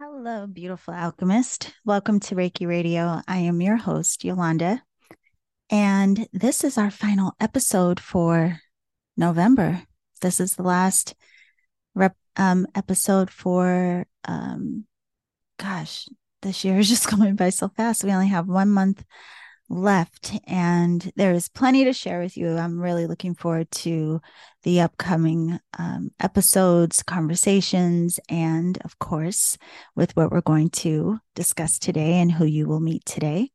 Hello, beautiful alchemist. Welcome to Reiki Radio. I am your host, Yolanda. And this is our final episode for November. This is the last rep, um, episode for, um, gosh, this year is just going by so fast. We only have one month left and there is plenty to share with you. I'm really looking forward to the upcoming um, episodes, conversations, and of course, with what we're going to discuss today and who you will meet today.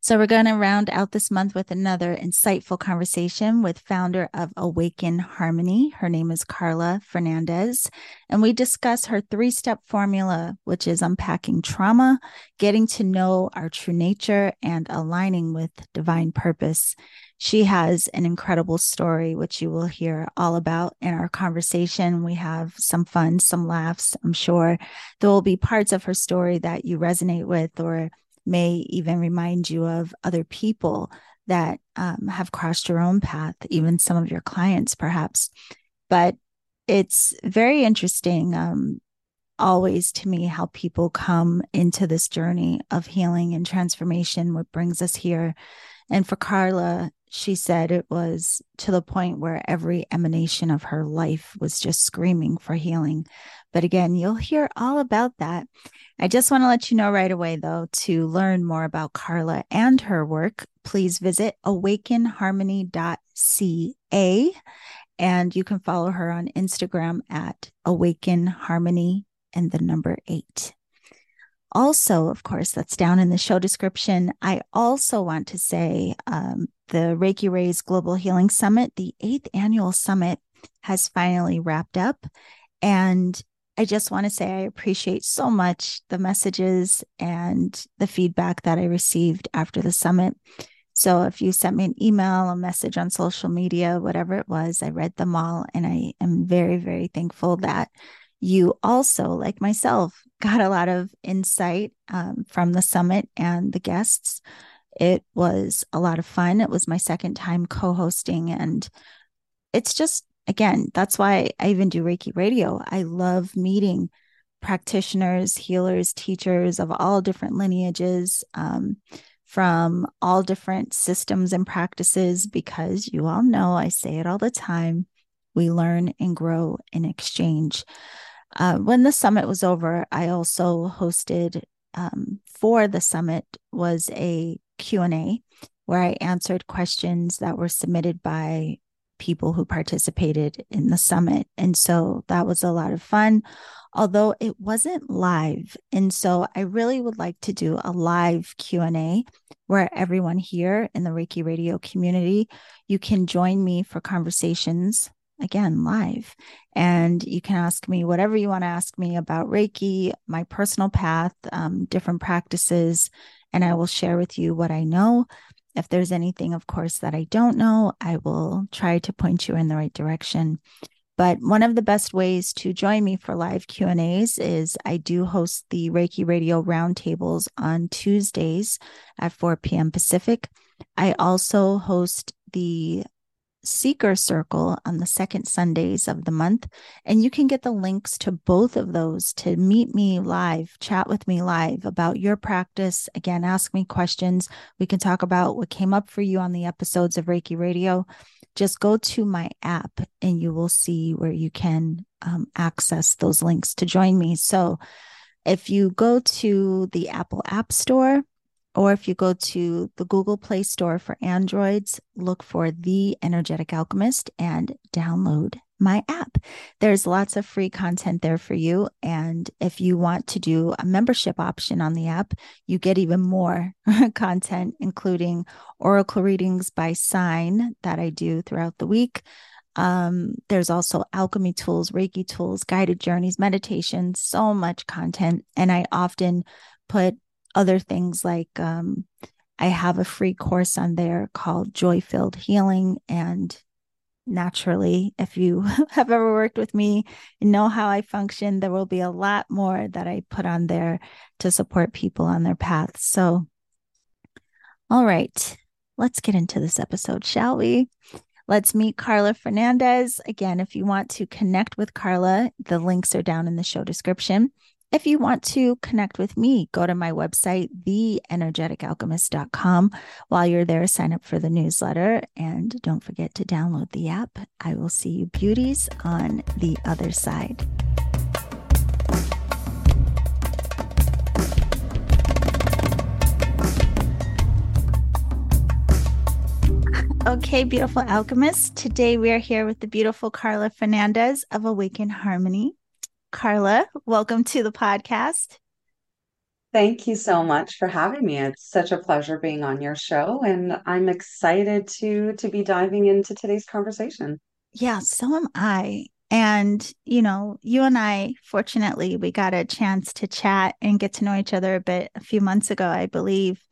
So, we're going to round out this month with another insightful conversation with founder of Awaken Harmony. Her name is Carla Fernandes. And we discuss her three step formula, which is unpacking trauma, getting to know our true nature, and aligning with divine purpose. She has an incredible story, which you will hear all about in our conversation. We have some fun, some laughs. I'm sure there will be parts of her story that you resonate with or may even remind you of other people that um, have crossed your own path, even some of your clients, perhaps. But it's very interesting, um, always to me, how people come into this journey of healing and transformation, what brings us here. And for Carla, she said it was to the point where every emanation of her life was just screaming for healing. But again, you'll hear all about that. I just want to let you know right away, though, to learn more about Carla and her work, please visit awakenharmony.ca and you can follow her on Instagram at awakenharmony and the number eight. Also, of course, that's down in the show description. I also want to say um, the Reiki Rays Global Healing Summit, the eighth annual summit, has finally wrapped up. And I just want to say I appreciate so much the messages and the feedback that I received after the summit. So if you sent me an email, a message on social media, whatever it was, I read them all. And I am very, very thankful that you also, like myself, got a lot of insight um, from the summit and the guests. It was a lot of fun. It was my second time co hosting, and it's just again, that's why I even do Reiki radio. I love meeting practitioners, healers, teachers of all different lineages, um, from all different systems and practices, because you all know I say it all the time we learn and grow in exchange. Uh, when the summit was over, I also hosted um, for the summit was a Q&A where I answered questions that were submitted by people who participated in the summit. And so that was a lot of fun, although it wasn't live. And so I really would like to do a live Q&A where everyone here in the Reiki radio community, you can join me for conversations again live and you can ask me whatever you want to ask me about reiki my personal path um, different practices and i will share with you what i know if there's anything, of course, that I don't know, I will try to point you in the right direction. But one of the best ways to join me for live Q&As is I do host the Reiki Radio roundtables on Tuesdays at 4 p.m. Pacific. I also host the Seeker Circle on the second Sundays of the month. And you can get the links to both of those to meet me live, chat with me live about your practice. Again, ask me questions. We can talk about what came up for you on the episodes of Reiki Radio. Just go to my app and you will see where you can um, access those links to join me. So if you go to the Apple App Store, or if you go to the Google Play Store for Androids, look for The Energetic Alchemist and download my app. There's lots of free content there for you. And if you want to do a membership option on the app, you get even more content, including oracle readings by sign that I do throughout the week. Um, there's also alchemy tools, Reiki tools, guided journeys, meditation, so much content. And I often put other things like um, I have a free course on there called Joy Filled Healing. And naturally, if you have ever worked with me and know how I function, there will be a lot more that I put on there to support people on their paths. So, all right, let's get into this episode, shall we? Let's meet Carla Fernandes. Again, if you want to connect with Carla, the links are down in the show description. If you want to connect with me, go to my website, theenergeticalchemist.com. While you're there, sign up for the newsletter and don't forget to download the app. I will see you beauties on the other side. Okay, beautiful alchemists. Today we are here with the beautiful Carla Fernandes of Awaken Harmony. Carla, welcome to the podcast. Thank you so much for having me. It's such a pleasure being on your show, and I'm excited to to be diving into today's conversation. Yeah, so am I. And, you know, you and I, fortunately, we got a chance to chat and get to know each other a bit a few months ago, I believe.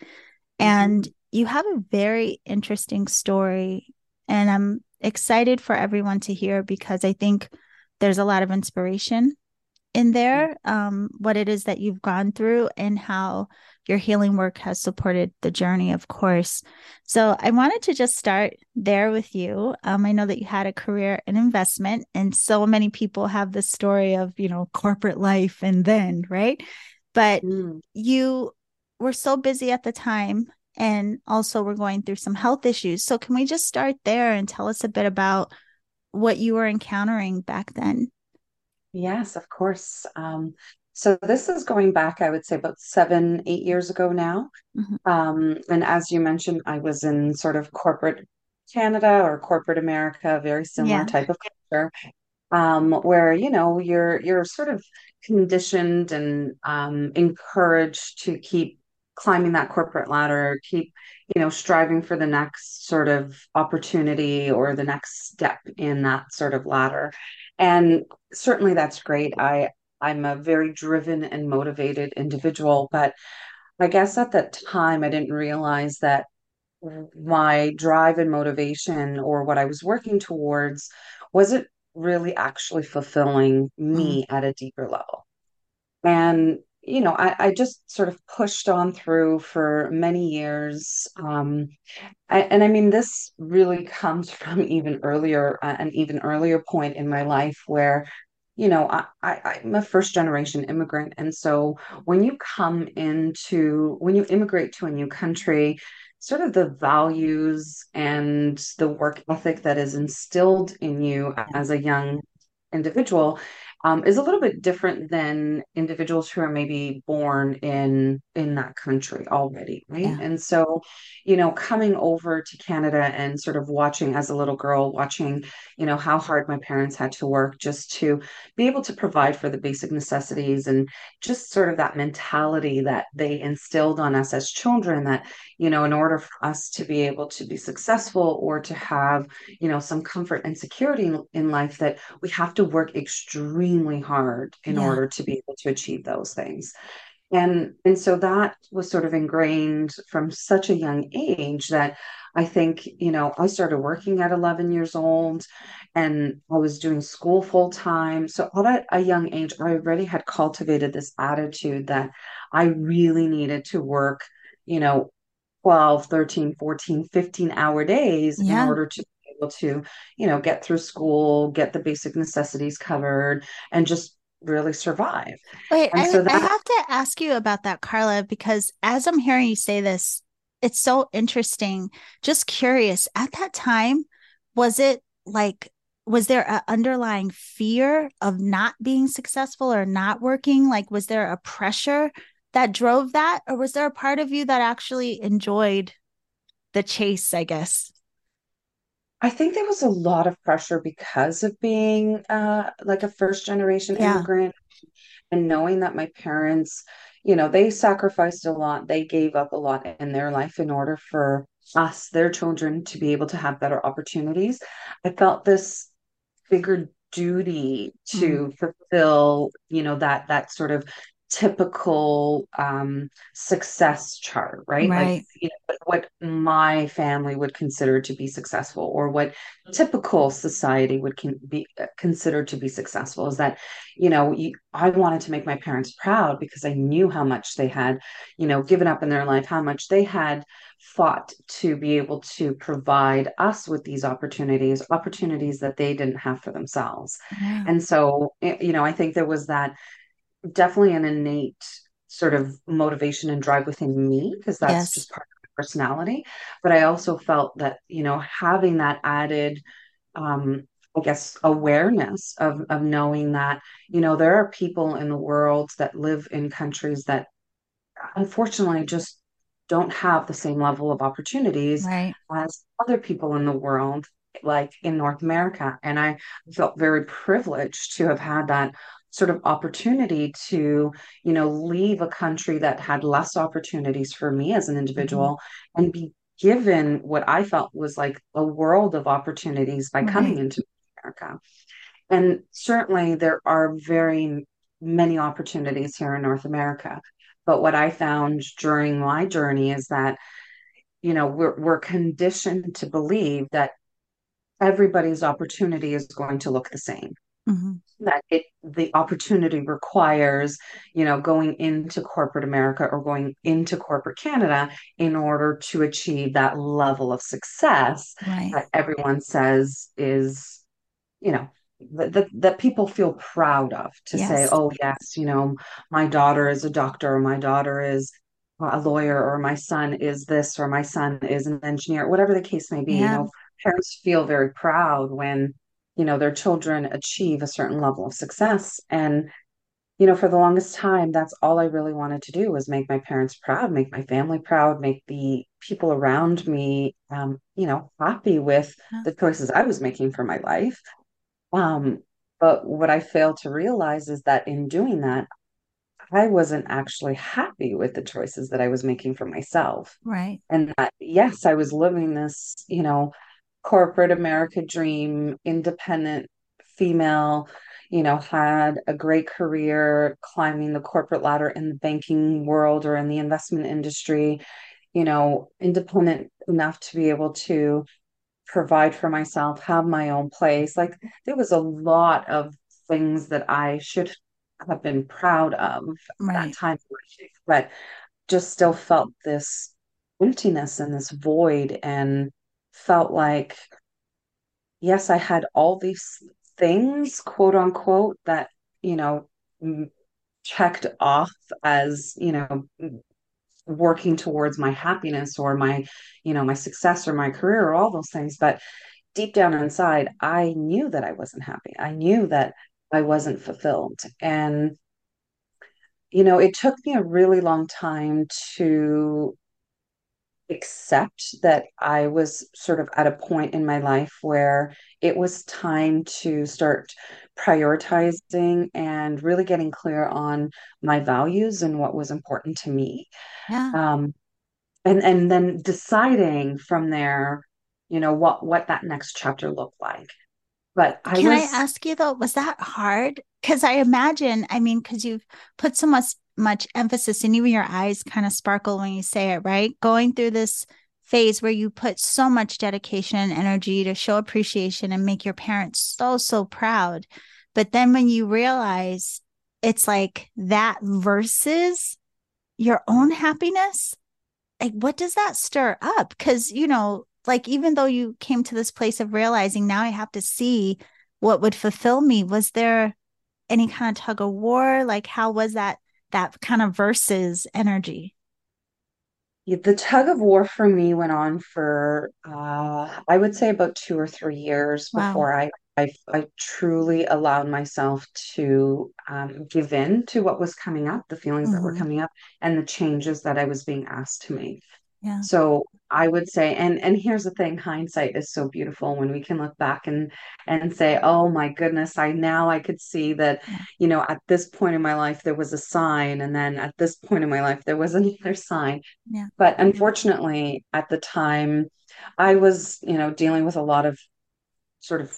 And mm-hmm. you have a very interesting story. And I'm excited for everyone to hear because I think there's a lot of inspiration in there um, what it is that you've gone through and how your healing work has supported the journey, of course. So I wanted to just start there with you. Um, I know that you had a career in investment, and so many people have this story of, you know, corporate life and then, right? But mm. you were so busy at the time and also we're going through some health issues. So can we just start there and tell us a bit about what you were encountering back then? Yes, of course. Um, so this is going back, I would say, about seven, eight years ago now. Mm-hmm. Um, and as you mentioned, I was in sort of corporate Canada or corporate America, very similar yeah. type of culture, um, where you know you're you're sort of conditioned and um, encouraged to keep climbing that corporate ladder, keep you know striving for the next sort of opportunity or the next step in that sort of ladder. And certainly that's great. I i'm a very driven and motivated individual but i guess at that time i didn't realize that my drive and motivation or what i was working towards wasn't really actually fulfilling me mm. at a deeper level. And you know I, I, just sort of pushed on through for many years um, I, and i mean this really comes from even earlier uh, an even earlier point in my life where you know I, I i'm a first generation immigrant. And so when you come into when you immigrate to a new country sort of the values and the work ethic that is instilled in you as a young individual um, is a little bit different than individuals who are maybe born in in that country already right yeah. and so you know coming over to canada and sort of watching as a little girl watching you know how hard my parents had to work just to be able to provide for the basic necessities and just sort of that mentality that they instilled on us as children that you know in order for us to be able to be successful or to have you know some comfort and security in, in life that we have to work extremely hard in yeah. order to be able to achieve those things and and so that was sort of ingrained from such a young age that i think you know i started working at 11 years old and i was doing school full time so at a young age i already had cultivated this attitude that i really needed to work you know 12 13 14 15 hour days yeah. in order to able to you know get through school get the basic necessities covered and just really survive. Wait I, so that- I have to ask you about that carla because as i'm hearing you say this it's so interesting. Just curious at that time was it like was there an underlying fear of not being successful or not working? Like was there a pressure that drove that? Or was there a part of you that actually enjoyed the chase i guess i think there was a lot of pressure because of being uh, like a first generation yeah. immigrant and knowing that my parents you know they sacrificed a lot they gave up a lot in their life in order for us their children to be able to have better opportunities i felt this bigger duty to mm. fulfill you know that that sort of typical um, success chart, right? Right. Like you know, what my family would consider to be successful, or what typical society would can be uh, considered to be successful. Is that you know you, I wanted to make my parents proud because I knew how much they had, you know, given up in their life, how much they had fought to be able to provide us with these opportunities, opportunities that they didn't have for themselves. Yeah. And so, eh, you know, I think there was that definitely an innate sort of motivation and drive within me because that's Yes. just part of my personality. But I also felt that, you know, having that added um, I guess, awareness of of knowing that, you know, there are people in the world that live in countries that unfortunately just don't have the same level of opportunities Right. as other people in the world, like in North America. And I felt very privileged to have had that sort of opportunity to, you know, leave a country that had less opportunities for me as an individual mm-hmm. and be given what I felt was like a world of opportunities by coming into America. And certainly there are very many opportunities here in North America. But what I found during my journey is that, you know, we're we're conditioned to believe that everybody's opportunity is going to look the same. Hmm That it the opportunity requires, you know, going into corporate America or going into corporate Canada in order to achieve that level of success Right. that everyone says is you know that, that that people feel proud of to say oh yes you know my daughter is a doctor or my daughter is a lawyer or my son is this or my son is an engineer whatever the case may be you know parents feel very proud when you know their children achieve a certain level of success and you know for the longest time that's all I really wanted to do was make my parents proud make my family proud make the people around me um, you know happy with the choices I was making for my life um, but what I failed to realize is that in doing that, I wasn't actually happy with the choices that I was making for myself. Right. And that, yes, I was living this, you know, corporate America dream, independent female, you know, had a great career climbing the corporate ladder in the banking world or in the investment industry, you know, independent enough to be able to provide for myself, have my own place. Like there was a lot of things that I should have been proud of at that time, but just still felt this emptiness and this void and felt like, yes, I had all these things, quote unquote, that, you know, checked off as, you know, working towards my happiness or my, you know, my success or my career or all those things. But deep down inside, I knew that I wasn't happy. I knew that I wasn't fulfilled. And, you know, it took me a really long time to accept that I was sort of at a point in my life where it was time to start prioritizing and really getting clear on my values and what was important to me. Yeah. Um, and and then deciding from there, you know, what what that next chapter looked like. But I Can I ask you though, was that hard? Because I imagine, I mean, because you've put so much much emphasis and even your eyes kind of sparkle when you say it, right? Going through this phase where you put so much dedication and energy to show appreciation and make your parents so, so proud. But then when you realize it's like that versus your own happiness, like what does that stir up? Because, you know, like even though you came to this place of realizing now I have to see what would fulfill me, was there any kind of tug of war? Like how was that that kind of versus energy? the tug of war for me went on for uh, I would say about two or three years Wow. before I I, I truly allowed myself to um, give in to what was coming up, the feelings that were hmm coming up, and the changes that I was being asked to make. Yeah. So I would say, and and here's the thing, hindsight is so beautiful when we can look back and and say, oh my goodness, I now I could see that, you know, at this point in my life there was a sign, and then at this point in my life there was another sign. Yeah. But unfortunately, at the time, I was, you know, dealing with a lot of sort of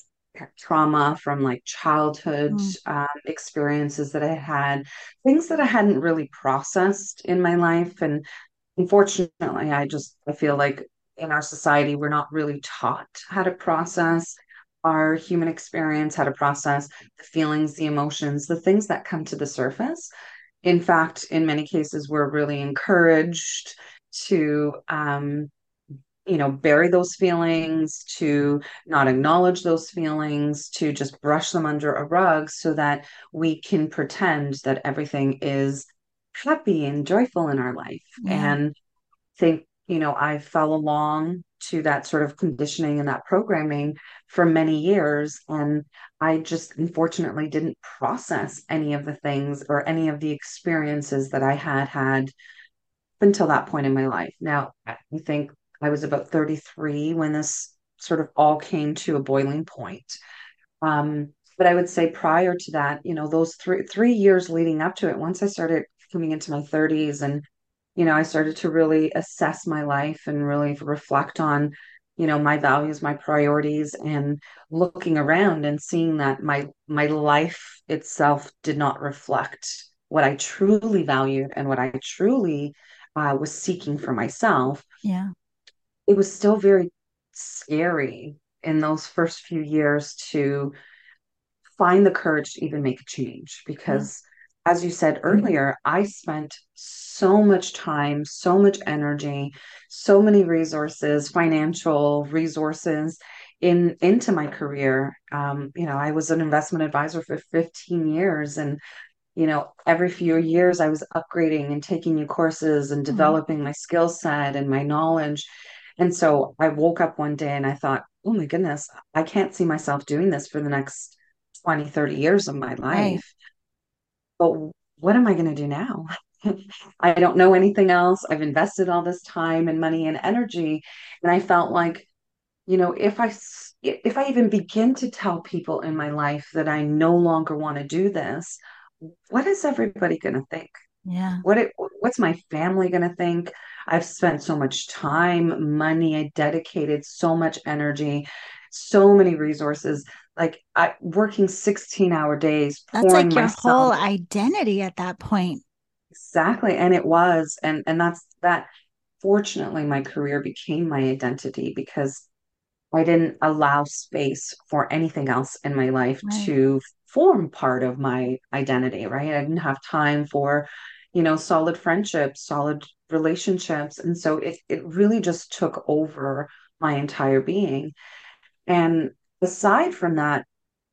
trauma from like childhood Mm. um, experiences that I had, things that I hadn't really processed in my life, and unfortunately, I just I feel like in our society we're not really taught how to process our human experience, how to process the feelings, the emotions, the things that come to the surface. In fact, in many cases, we're really encouraged to um, you know, bury those feelings, to not acknowledge those feelings, to just brush them under a rug so that we can pretend that everything is happy and joyful in our life. Yeah. And think, you know, I fell along to that sort of conditioning and that programming for many years. And I just unfortunately didn't process any of the things or any of the experiences that I had had until that point in my life. Now, I think I was about 33 when this sort of all came to a boiling point. Um, but I would say prior to that, you know, those three three years leading up to it, once I started coming into my 30s and, you know, I started to really assess my life and really reflect on, you know, my values, my priorities, and looking around and seeing that my my life itself did not reflect what I truly valued and what I truly uh, was seeking for myself. Yeah it was still very scary in those first few years to find the courage to even make a change because. As you said earlier i spent so much time so much energy so many resources financial resources in into my career um, you know i was an investment advisor for 15 years and you know every few years i was upgrading and taking new courses and mm-hmm. developing mm-hmm. my skill set and my knowledge and so I woke up one day and I thought, oh my goodness, I can't see myself doing this for the next 20, 30 years of my life. Right. But what am I going to do now? I don't know anything else. I've invested all this time and money and energy. And I felt like, you know, if I if I even begin to tell people in my life that I no longer want to do this, what is everybody going to think? Yeah. What it, what's my family going to think? I've spent so much time, money, I dedicated so much energy, so many resources, like I working 16 hour days. That's like your myself. whole identity at that point. Exactly. And it was. And and that's that fortunately my career became my identity because I didn't allow space for anything else in my life right. to form part of my identity, right? I didn't have time for, you know, solid friendships, solid relationships. And so it, it really just took over my entire being. And aside from that,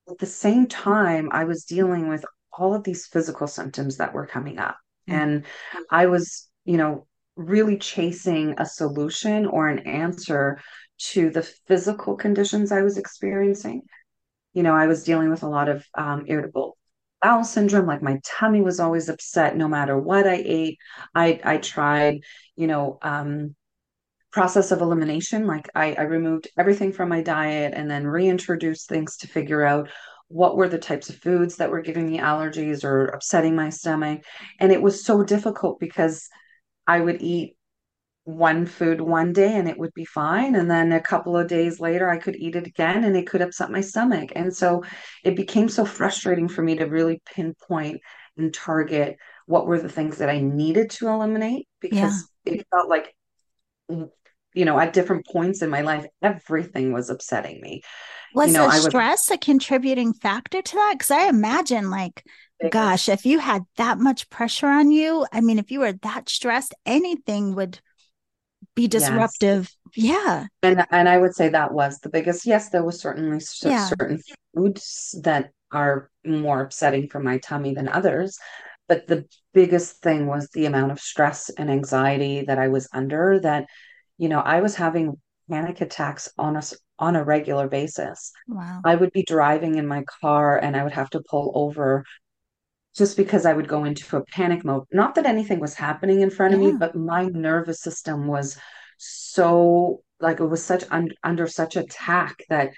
at the same time, I was dealing with all of these physical symptoms that were coming up. Mm-hmm. And I was, you know, really chasing a solution or an answer to the physical conditions I was experiencing. You know, I was dealing with a lot of um, irritable bowel syndrome like my tummy was always upset no matter what i ate i i tried you know um process of elimination like I, I removed everything from my diet and then reintroduced things to figure out what were the types of foods that were giving me allergies or upsetting my stomach and it was so difficult because i would eat one food one day and it would be fine. And then a couple of days later, I could eat it again and it could upset my stomach. And so it became so frustrating for me to really pinpoint and target what were the things that I needed to eliminate because yeah. it felt like, you know, at different points in my life, everything was upsetting me. Was you know, the stress a contributing factor to that? Because I imagine, like, gosh, if you had that much pressure on you, I mean, if you were that stressed, anything would be disruptive. Yes. Yeah. And and I would say that was the biggest. Yes, there was certainly yeah. certain foods that are more upsetting for my tummy than others. But the biggest thing was the amount of stress and anxiety that I was under that, you know, I was having panic attacks on a, on a regular basis. Wow. I would be driving in my car and I would have to pull over just because I would go into a panic mode. Not that anything was happening in front of me, but my nervous system was so like it was such un- under such attack that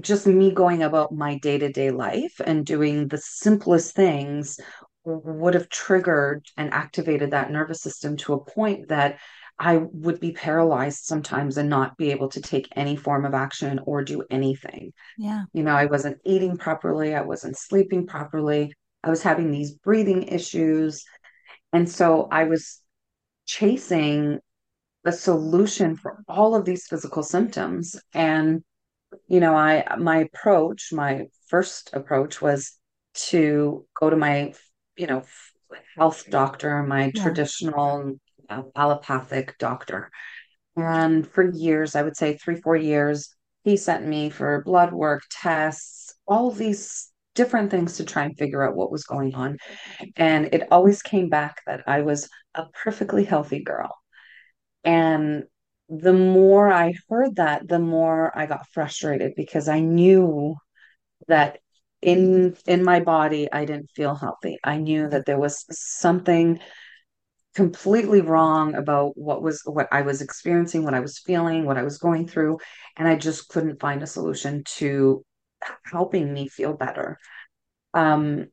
just me going about my day-to-day life and doing the simplest things would have triggered and activated that nervous system to a point that I would be paralyzed sometimes and not be able to take any form of action or do anything. Yeah. You know, I wasn't eating properly, I wasn't sleeping properly. I was having these breathing issues. And so I was chasing a solution for all of these physical symptoms. And, you know, I, my approach, my first approach was to go to my, you know, health doctor, my yeah. traditional allopathic doctor. And for years, I would say three, four years, he sent me for blood work, tests, all these different things to try and figure out what was going on. And it always came back that I was a perfectly healthy girl. And the more I heard that, the more I got frustrated because I knew that in in my body I didn't feel healthy. I knew that there was something completely wrong about what was what I was experiencing, what I was feeling, what I was going through, and I just couldn't find a solution to helping me feel better. Um,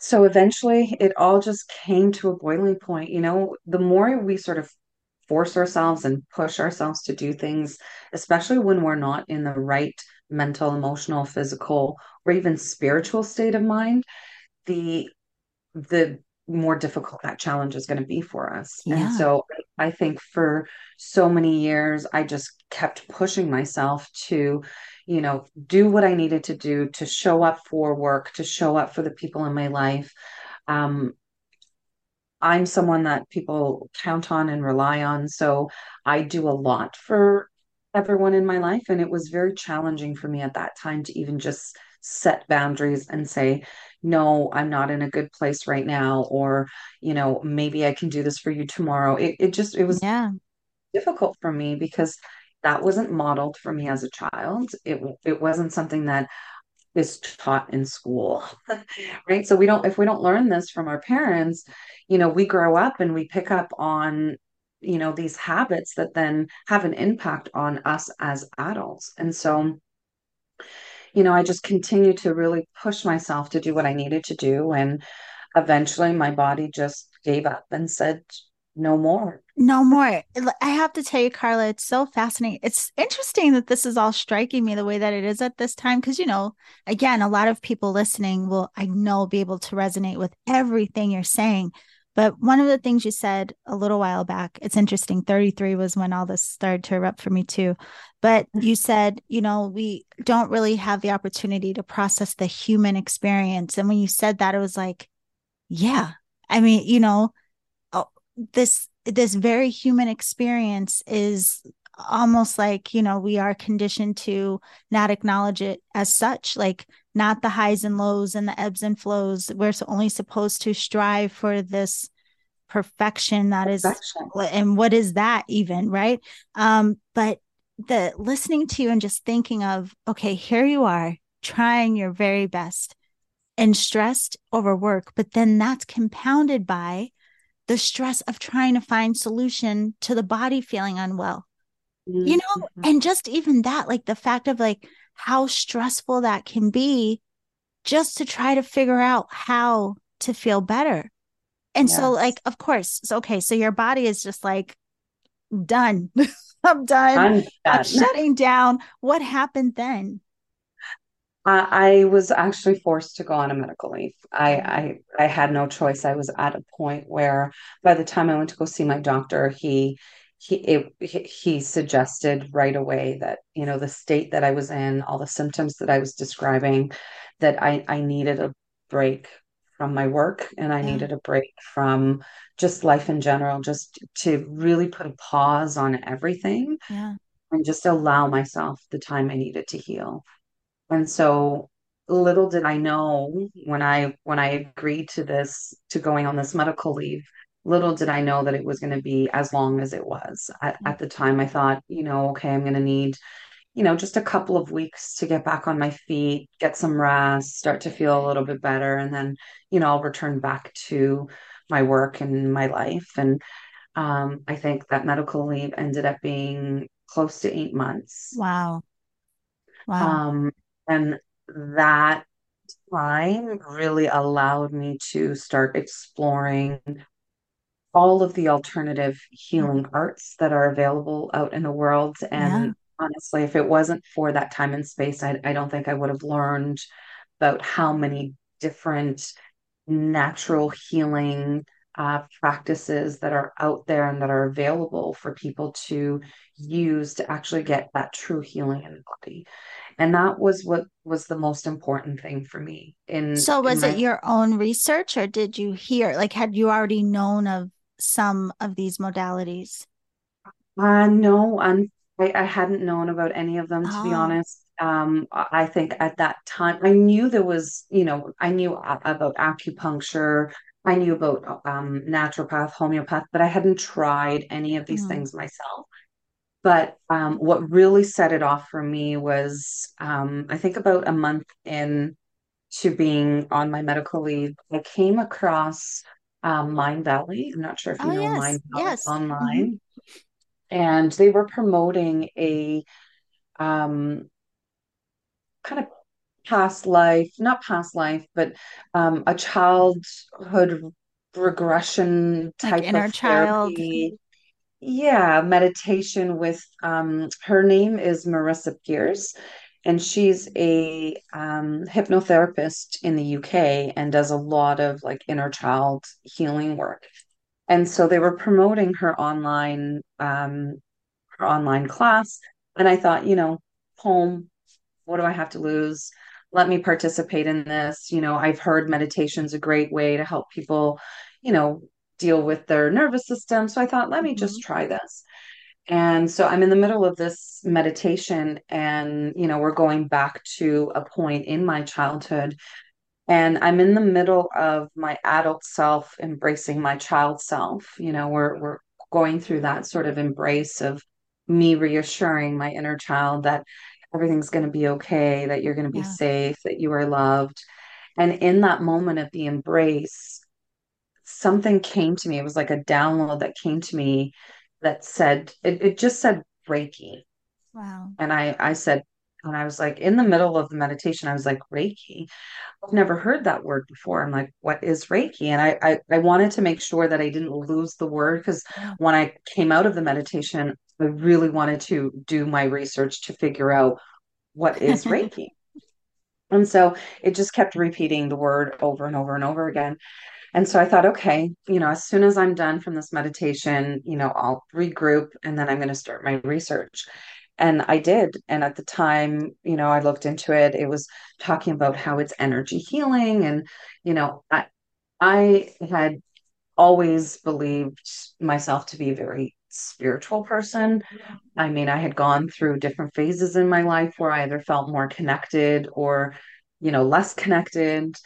so eventually it all just came to a boiling point. You know, the more we sort of force ourselves and push ourselves to do things, especially when we're not in the right mental, emotional, physical, or even spiritual state of mind, the the more difficult that challenge is going to be for us. Yeah. And so I think for so many years, I just kept pushing myself to, you know, do what I needed to do to show up for work, to show up for the people in my life. Um, I'm someone that people count on and rely on. So I do a lot for everyone in my life. And it was very challenging for me at that time to even just set boundaries and say, no, I'm not in a good place right now, or, you know, maybe I can do this for you tomorrow. It, it just, it was yeah. difficult for me because that wasn't modeled for me as a child. It, it wasn't something that is taught in school right so we don't if we don't learn this from our parents you know we grow up and we pick up on you know these habits that then have an impact on us as adults and so you know i just continued to really push myself to do what i needed to do and eventually my body just gave up and said no more. No more. I have to tell you, Carla, it's so fascinating. It's interesting that this is all striking me the way that it is at this time. Cause, you know, again, a lot of people listening will, I know, be able to resonate with everything you're saying. But one of the things you said a little while back, it's interesting. 33 was when all this started to erupt for me too. But mm-hmm. you said, you know, we don't really have the opportunity to process the human experience. And when you said that, it was like, yeah. I mean, you know, oh, this this very human experience is almost like you know we are conditioned to not acknowledge it as such like not the highs and lows and the ebbs and flows we're only supposed to strive for this perfection that perfection. is, and what is that even right um but the listening to you and just thinking of okay here you are trying your very best and stressed over work but then that's compounded by the stress of trying to find solution to the body feeling unwell mm-hmm. you know mm-hmm. and just even that like the fact of like how stressful that can be just to try to figure out how to feel better and yes. so like of course so okay so your body is just like done i'm done I'm, done. I'm shutting down what happened then I was actually forced to go on a medical leave. I, I I had no choice. I was at a point where by the time I went to go see my doctor, he he it, he suggested right away that you know the state that I was in, all the symptoms that I was describing, that I I needed a break from my work and I yeah. needed a break from just life in general, just to really put a pause on everything yeah. and just allow myself the time I needed to heal. And so little did I know when I when I agreed to this to going on this medical leave, little did I know that it was going to be as long as it was. At, mm-hmm. at the time I thought, you know, okay, I'm going to need you know, just a couple of weeks to get back on my feet, get some rest, start to feel a little bit better. And then, you know, I'll return back to my work and my life. And um, I think that medical leave ended up being close to eight months. Wow. Wow. Um, and that time really allowed me to start exploring all of the alternative healing mm-hmm. arts that are available out in the world. And yeah. honestly, if it wasn't for that time and space, I, I don't think I would have learned about how many different natural healing uh, practices that are out there and that are available for people to use to actually get that true healing in the body and that was what was the most important thing for me in so was in my... it your own research or did you hear like had you already known of some of these modalities Uh, no, I, I hadn't known about any of them, to be Oh. honest. Um, I think at that time, I knew there was, you know, I knew about acupuncture, I knew about um, naturopath, homeopath, but I hadn't tried any of these Mm. things myself. But um, what really set it off for me was, um, I think about a month in to being on my medical leave, I came across um, Mindvalley. I'm not sure if Oh you know yes, Mind Valley yes. hmm online and they were promoting a um, kind of past life, not past life, but um, a childhood regression Like type inner of child. therapy. Yeah, meditation with um, her name is Marisa Pearce, and she's a um, hypnotherapist in the UK and does a lot of like inner child healing work. And so they were promoting her online um, her online class. And I thought, you know, home, what do I have to lose? Let me participate in this. You know, I've heard meditation's a great way to help people, you know, deal with their nervous system. So I thought, let me just try this. And so I'm in the middle of this meditation, and, you know, we're going back to a point in my childhood and I'm in the middle of my adult self embracing my child self. You know, we're we're going through that sort of embrace of me reassuring my inner child that everything's going to be okay, that you're going to be Yeah. safe, that you are loved. And in that moment of the embrace, something came to me. It was like a download that came to me that said, it, it just said Reiki. Wow. And I I said, and I was like in the middle of the meditation, I was like, Reiki. I've never heard that word before. I'm like, what is Reiki? And I, I, I wanted to make sure that I didn't lose the word because when I came out of the meditation, I really wanted to do my research to figure out what is Reiki. And so it just kept repeating the word over and over and over again. And so I thought, okay, you know, as soon as I'm done from this meditation, you know, I'll regroup and then I'm going to start my research. And I did. And at the time, you know, I looked into it. It was talking about how it's energy healing. And, you know, I, I had always believed myself to be a very spiritual person. I mean, I had gone through different phases in my life where I either felt more connected or, you know, less connected.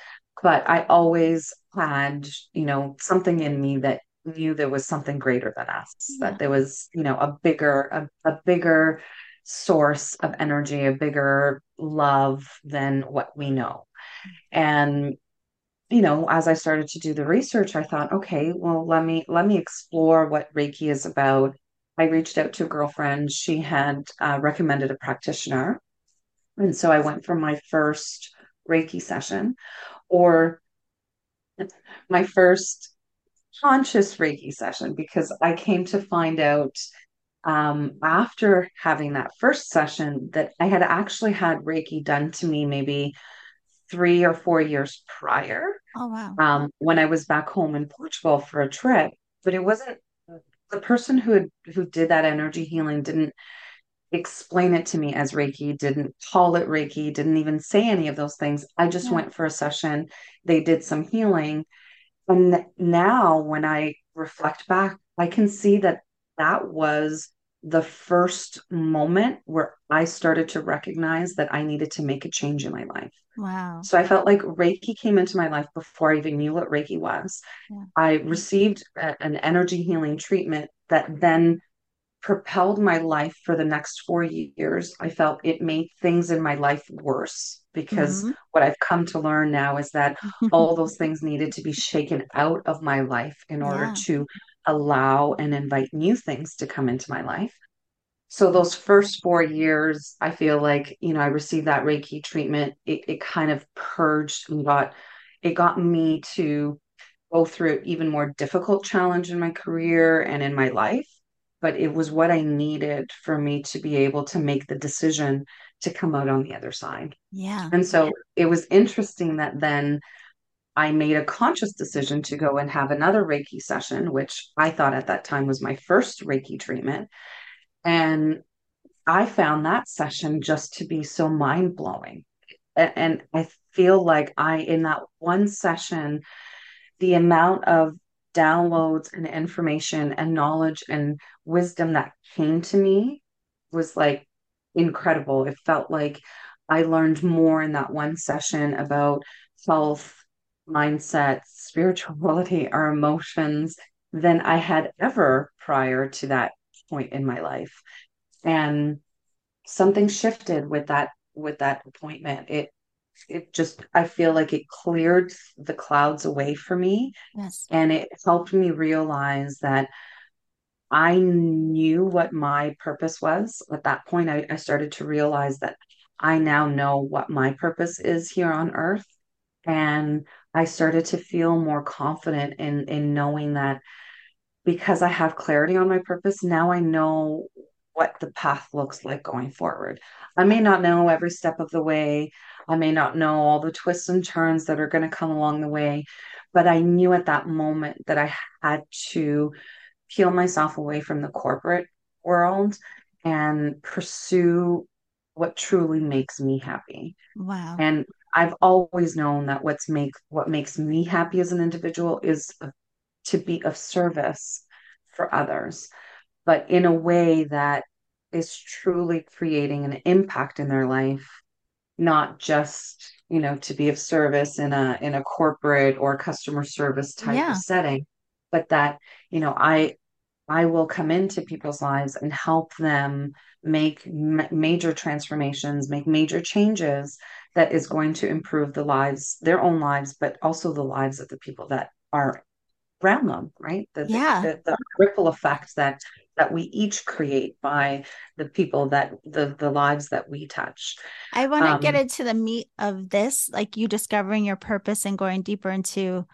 But I always had, you know, something in me that knew there was something greater than us, that there was, you know, a bigger, a, a bigger source of energy, a bigger love than what we know. And you know, as I started to do the research, I thought, okay, well, let me let me explore what Reiki is about. I reached out to a girlfriend. She had uh, recommended a practitioner, and so I went for my first Reiki session, or my first conscious Reiki session, because I came to find out um, after having that first session that I had actually had Reiki done to me maybe three or four years prior Oh wow. um, when I was back home in Portugal for a trip, but it wasn't the person who had, who did that energy healing didn't explain it to me as Reiki, didn't call it Reiki, didn't even say any of those things. I just Yeah. went for a session. They did some healing. And now when I reflect back, I can see that that was the first moment where I started to recognize that I needed to make a change in my life. Wow. So I felt like Reiki came into my life before I even knew what Reiki was. Yeah. I received a, an energy healing treatment that then propelled my life for the next four years. I felt it made things in my life worse because hmm what I've come to learn now is that all those things needed to be shaken out of my life in order Yeah. to allow and invite new things to come into my life. So those first four years, I feel like, you know, I received that Reiki treatment. It, it kind of purged and got, it got me to go through an even more difficult challenge in my career and in my life. But it was what I needed for me to be able to make the decision to come out on the other side. Yeah. And so it was interesting that then I made a conscious decision to go and have another Reiki session, which I thought at that time was my first Reiki treatment. And I found that session just to be so mind blowing. And, and I feel like I, in that one session, the amount of downloads and information and knowledge and wisdom that came to me was like incredible. It felt like I learned more in that one session about health, mindset, spirituality, our emotions than I had ever prior to that point in my life. And something shifted with that with that appointment. It it just I feel like it cleared the clouds away for me. Yes. And it helped me realize that I knew what my purpose was. At that point, I, I started to realize that I now know what my purpose is here on earth. And I started to feel more confident in in knowing that because I have clarity on my purpose, now I know what the path looks like going forward. I may not know every step of the way. I may not know all the twists and turns that are going to come along the way, but I knew at that moment that I had to peel myself away from the corporate world and pursue what truly makes me happy. Wow. And I've always known that what's make what makes me happy as an individual is to be of service for others, but in a way that is truly creating an impact in their life, not just, you know, to be of service in a in a corporate or customer service type yeah. of setting, but that, you know, I I will come into people's lives and help them make ma- major transformations, make major changes that is going to improve the lives, their own lives, but also the lives of the people that are around them, right? The, yeah. The, the, ripple effect that that we each create by the people that the the lives that we touch. I want to um, get into the meat of this, like you discovering your purpose and going deeper into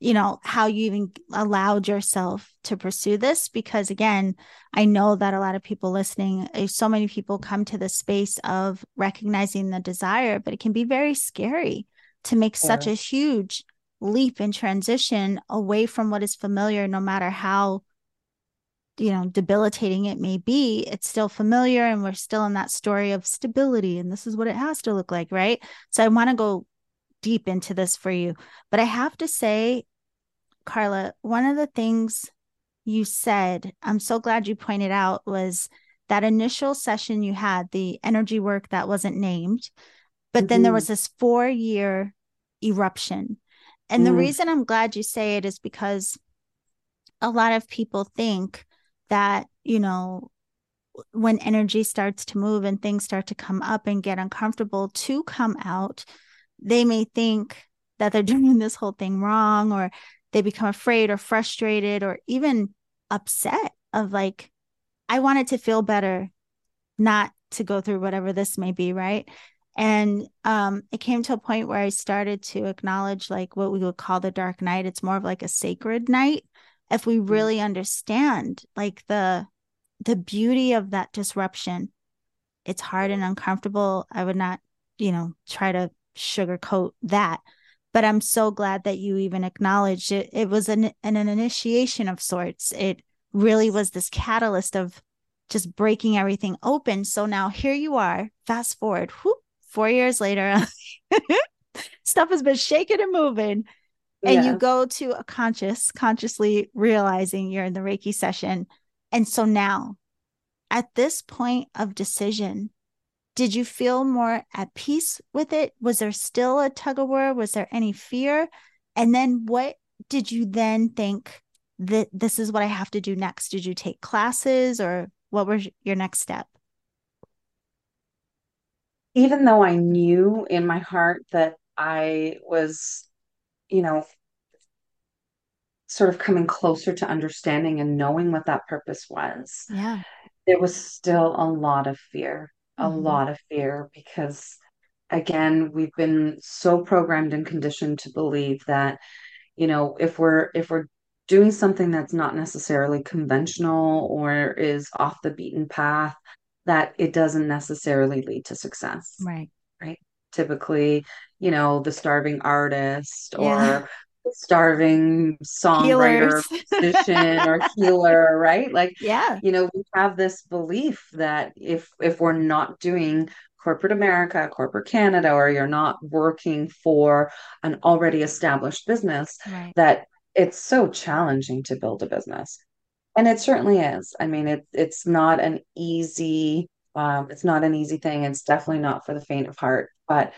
you know how you even allowed yourself to pursue this because again i know that a lot of people listening eh, so many people come to the space of recognizing the desire but it can be very scary to make yeah. such a huge leap and transition away from what is familiar no matter how you know debilitating it may be it's still familiar and we're still in that story of stability and this is what it has to look like right so i want to go deep into this for you but i have to say carla one of the things you said i'm so glad you pointed out was that initial session you had the energy work that wasn't named but mm-hmm. then there mm-hmm. was this four year eruption and mm. the reason I'm glad you say it is because a lot of people think that, you know, when energy starts to move and things start to come up and get uncomfortable to come out, they may think that they're doing this whole thing wrong or they become afraid or frustrated or even upset of like, I wanted to feel better, not to go through whatever this may be, right? And um, it came to a point where i started to acknowledge like what we would call the dark night. It's more of like a sacred night. If we mm. really understand like the the beauty of that disruption it's hard and uncomfortable. I would not you know try to sugarcoat that. But i'm so glad that you even acknowledged it. It was an, an, an initiation of sorts. It really was this catalyst of just breaking everything open. So now here you are fast forward whoop, four years later, stuff has been shaking and moving. And yeah. you go to a conscious, consciously realizing you're in the Reiki session. And so now, at this point of decision, did you feel more at peace with it? Was there still a tug of war? Was there any fear? And then what did you then think that this is what I have to do next? Did you take classes or what was your next step? Even though I knew in my heart that I was, you know, sort of coming closer to understanding and knowing what that purpose was. Yeah. There was still a lot of fear, a mm-hmm. lot of fear because again, we've been so programmed and conditioned to believe that, you know, if we're if we're doing something that's not necessarily conventional or is off the beaten path, that it doesn't necessarily lead to success. Right. Right. Typically, you know, the starving artist yeah. or starving songwriter musician or healer right like yeah you know we have this belief that if if we're not doing corporate america corporate canada or you're not working for an already established business right. that it's so challenging to build a business. And it certainly is. I mean, it, it's not an easy, um, it's not an easy thing. It's definitely not for the faint of heart, but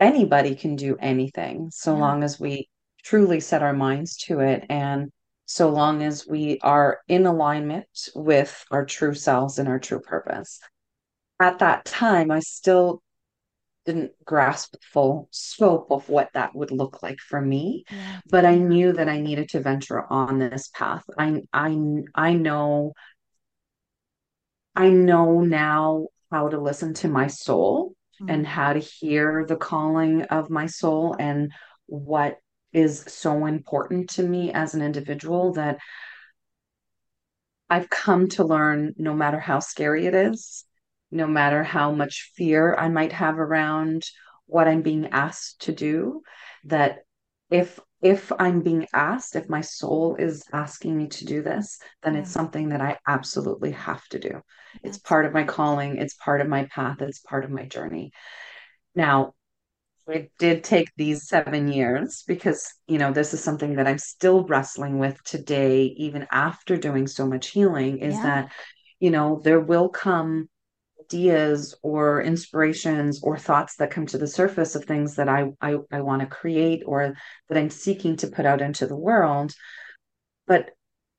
anybody can do anything so Yeah. long as we truly set our minds to it and so long as we are in alignment with our true selves and our true purpose. At that time, I still didn't grasp the full scope of what that would look like for me Yeah. but i knew that i needed to venture on this path i i i know i know now how to listen to my soul Mm. and how to hear the calling of my soul and what is so important to me as an individual that I've come to learn no matter how scary it is, no matter how much fear I might have around what I'm being asked to do, that if if I'm being asked, if my soul is asking me to do this, then Yeah. it's something that I absolutely have to do. It's part of my calling, it's part of my path, it's part of my journey. Now, it did take these seven years because, you know, this is something that I'm still wrestling with today, even after doing so much healing, is Yeah. that, you know, there will come ideas or inspirations or thoughts that come to the surface of things that I I, I want to create or that I'm seeking to put out into the world. But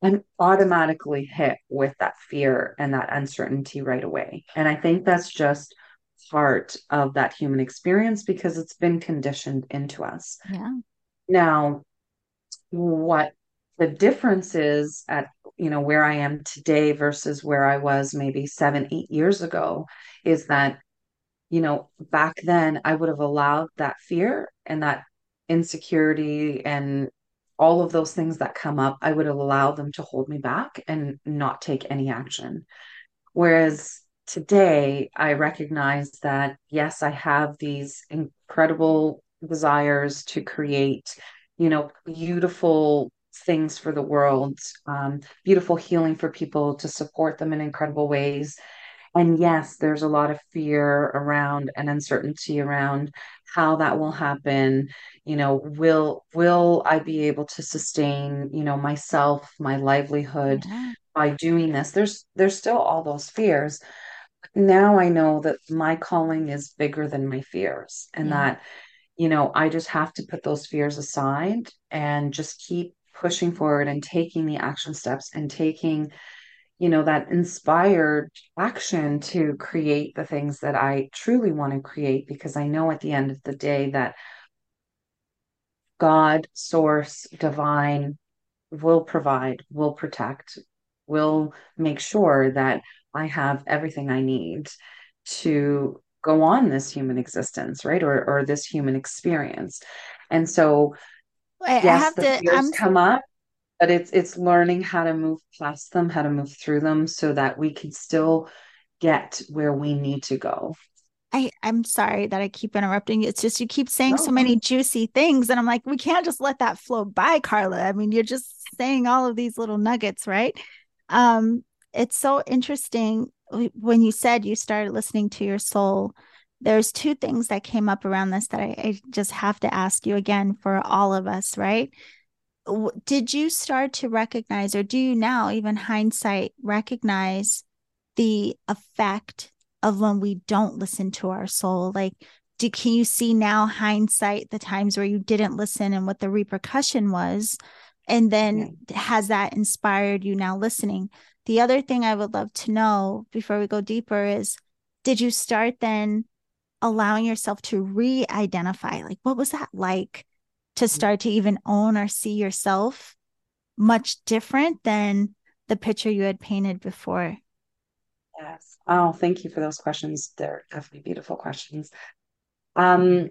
I'm automatically hit with that fear and that uncertainty right away. And I think that's just part of that human experience because it's been conditioned into us. Yeah. Now, what the difference is at you know where I am today versus where I was maybe seven, eight years ago is that, you know, back then I would have allowed that fear and that insecurity and all of those things that come up, I would have allowed them to hold me back and not take any action. Whereas today, I recognize that, yes, I have these incredible desires to create, you know, beautiful things for the world, um, beautiful healing for people to support them in incredible ways. And yes, there's a lot of fear around and uncertainty around how that will happen. You know, will will I be able to sustain, you know, myself, my livelihood Yeah. by doing this? There's there's still all those fears. Now I know that my calling is bigger than my fears and Yeah. that, you know, I just have to put those fears aside and just keep pushing forward and taking the action steps and taking you know, that inspired action to create the things that I truly want to create because I know at the end of the day that God, source, divine will provide, will protect, will make sure that I have everything I need to go on this human existence, right? Or or this human experience. And so, I I yes, have the to, fears I'm come up but it's it's learning how to move past them, how to move through them so that we can still get where we need to go. I, I'm sorry that I keep interrupting. It's just you keep saying so many juicy things. And I'm like, we can't just let that flow by, Carla. I mean, you're just saying all of these little nuggets, right? Um, it's so interesting when you said you started listening to your soul. There's two things that came up around this that I, I just have to ask you again for all of us, right? Did you start to recognize, or do you now, even hindsight, recognize the effect of when we don't listen to our soul like do can you see now hindsight the times where you didn't listen and what the repercussion was and then yeah. has that inspired you now listening the other thing i would love to know before we go deeper is did you start then allowing yourself to re-identify like what was that like to start to even own or see yourself much different than the picture you had painted before Yes. Oh, thank you for those questions. They're definitely beautiful questions. Um,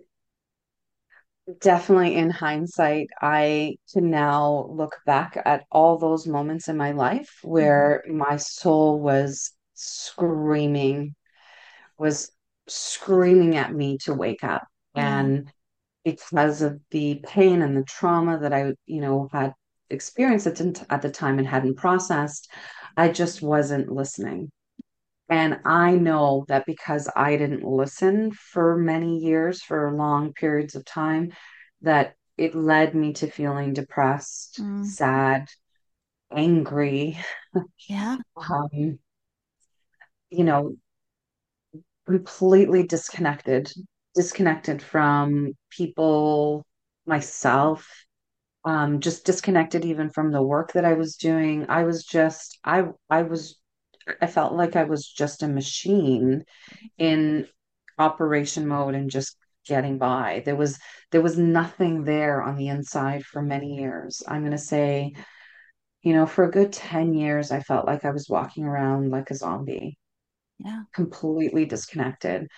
definitely in hindsight, I can now look back at all those moments in my life where mm-hmm. my soul was screaming, was screaming at me to wake up. Yeah. And because of the pain and the trauma that I, you know, had experienced at the time and hadn't processed, I just wasn't listening. And I know that because I didn't listen for many years, for long periods of time, that it led me to feeling depressed, mm. sad, angry. Yeah. um, you know, completely disconnected, disconnected from people, myself, um, just disconnected even from the work that I was doing. I was just, I, I was, I felt like I was just a machine in operation mode and just getting by. There was, there was nothing there on the inside for many years. I'm going to say, you know, for a good 10 years, I felt like I was walking around like a zombie. Yeah. Completely disconnected.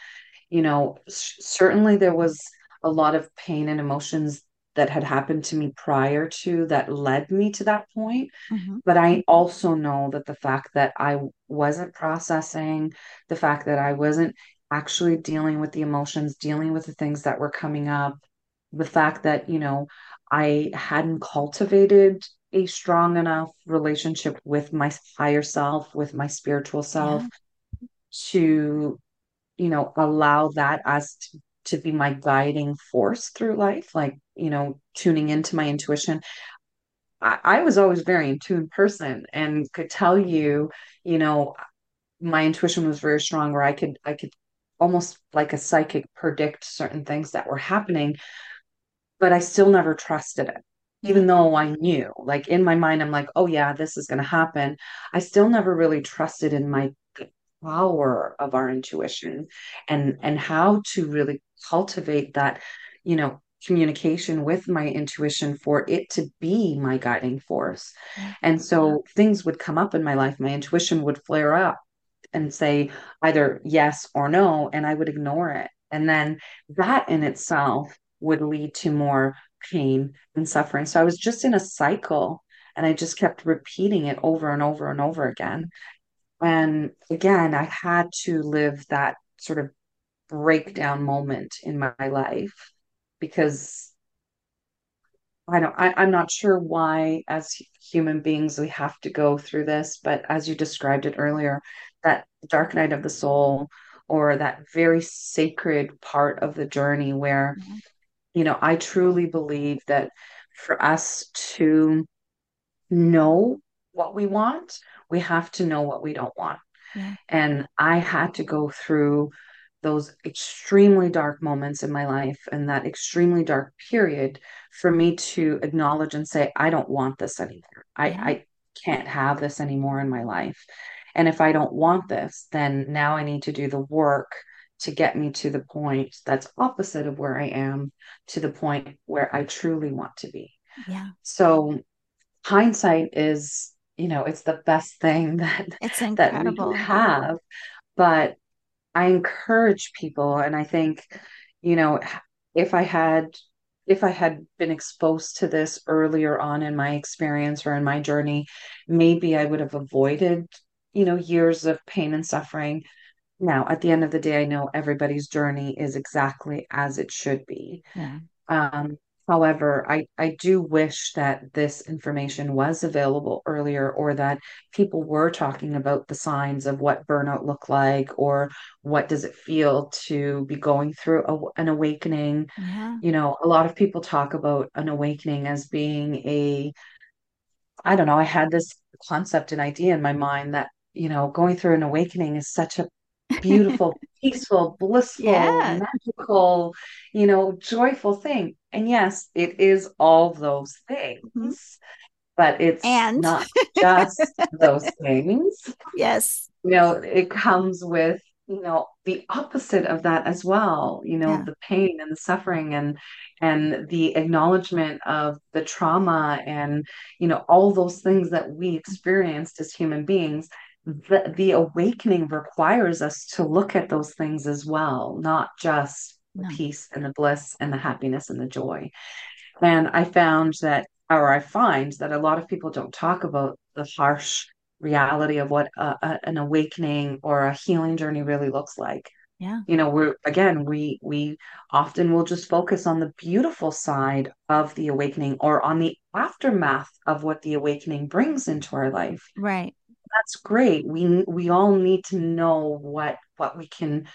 You know, certainly there was a lot of pain and emotions that had happened to me prior to that led me to that point. Mm-hmm. But I also know that the fact that I wasn't processing, the fact that I wasn't actually dealing with the emotions, dealing with the things that were coming up, the fact that, you know, I hadn't cultivated a strong enough relationship with my higher self, with my spiritual self, yeah. To, you know, allow that as to, to be my guiding force through life, like, you know, tuning into my intuition. I, I was always very in tune person and could tell you, you know, my intuition was very strong where I could I could almost like a psychic predict certain things that were happening, but I still never trusted it even though I knew, like in my mind, I'm like, oh yeah, this is going to happen. I still never really trusted in my power of our intuition and and how to really cultivate that, you know, communication with my intuition for it to be my guiding force. Mm-hmm. And so things would come up in my life, my intuition would flare up and say either yes or no, and I would ignore it. And then that in itself would lead to more pain and suffering. So I was just in a cycle and I just kept repeating it over and over and over again. And again, I had to live that sort of breakdown moment in my life because I don't I, I'm not sure why as human beings we have to go through this, but as you described it earlier, that dark night of the soul or that very sacred part of the journey where mm-hmm. you know, I truly believe that for us to know what we want, we have to know what we don't want. Yeah. And I had to go through those extremely dark moments in my life and that extremely dark period for me to acknowledge and say, I don't want this anymore. I. I can't have this anymore in my life. And if I don't want this, then now I need to do the work to get me to the point that's opposite of where I am to the point where I truly want to be. Yeah. So hindsight is, you know, it's the best thing that it's incredible. that we have. But I encourage people and I think, you know, if I had if I had been exposed to this earlier on in my experience or in my journey, maybe I would have avoided, you know, years of pain and suffering now, at the end of the day, I know everybody's journey is exactly as it should be. Yeah. Um, however, I, I do wish that this information was available earlier or that people were talking about the signs of what burnout look like or what does it feel to be going through a, an awakening. Yeah. You know, a lot of people talk about an awakening as being a I don't know, I had this concept and idea in my mind that, you know, going through an awakening is such a beautiful, peaceful, blissful, yeah. magical, you know, joyful thing. And yes, it is all those things. Mm-hmm. But it's and not just those things. Yes. You know, it comes with, you know, the opposite of that as well. You know, yeah. the pain and the suffering and and the acknowledgement of the trauma and, you know, all those things that we experienced as human beings the, the awakening requires us to look at those things as well, not just the no. peace and the bliss and the happiness and the joy. And I found that, or I find that a lot of people don't talk about the harsh reality of what a, a, an awakening or a healing journey really looks like. Yeah. You know, we're again, we we often will just focus on the beautiful side of the awakening or on the aftermath of what the awakening brings into our life. Right that's great. We we all need to know what what we can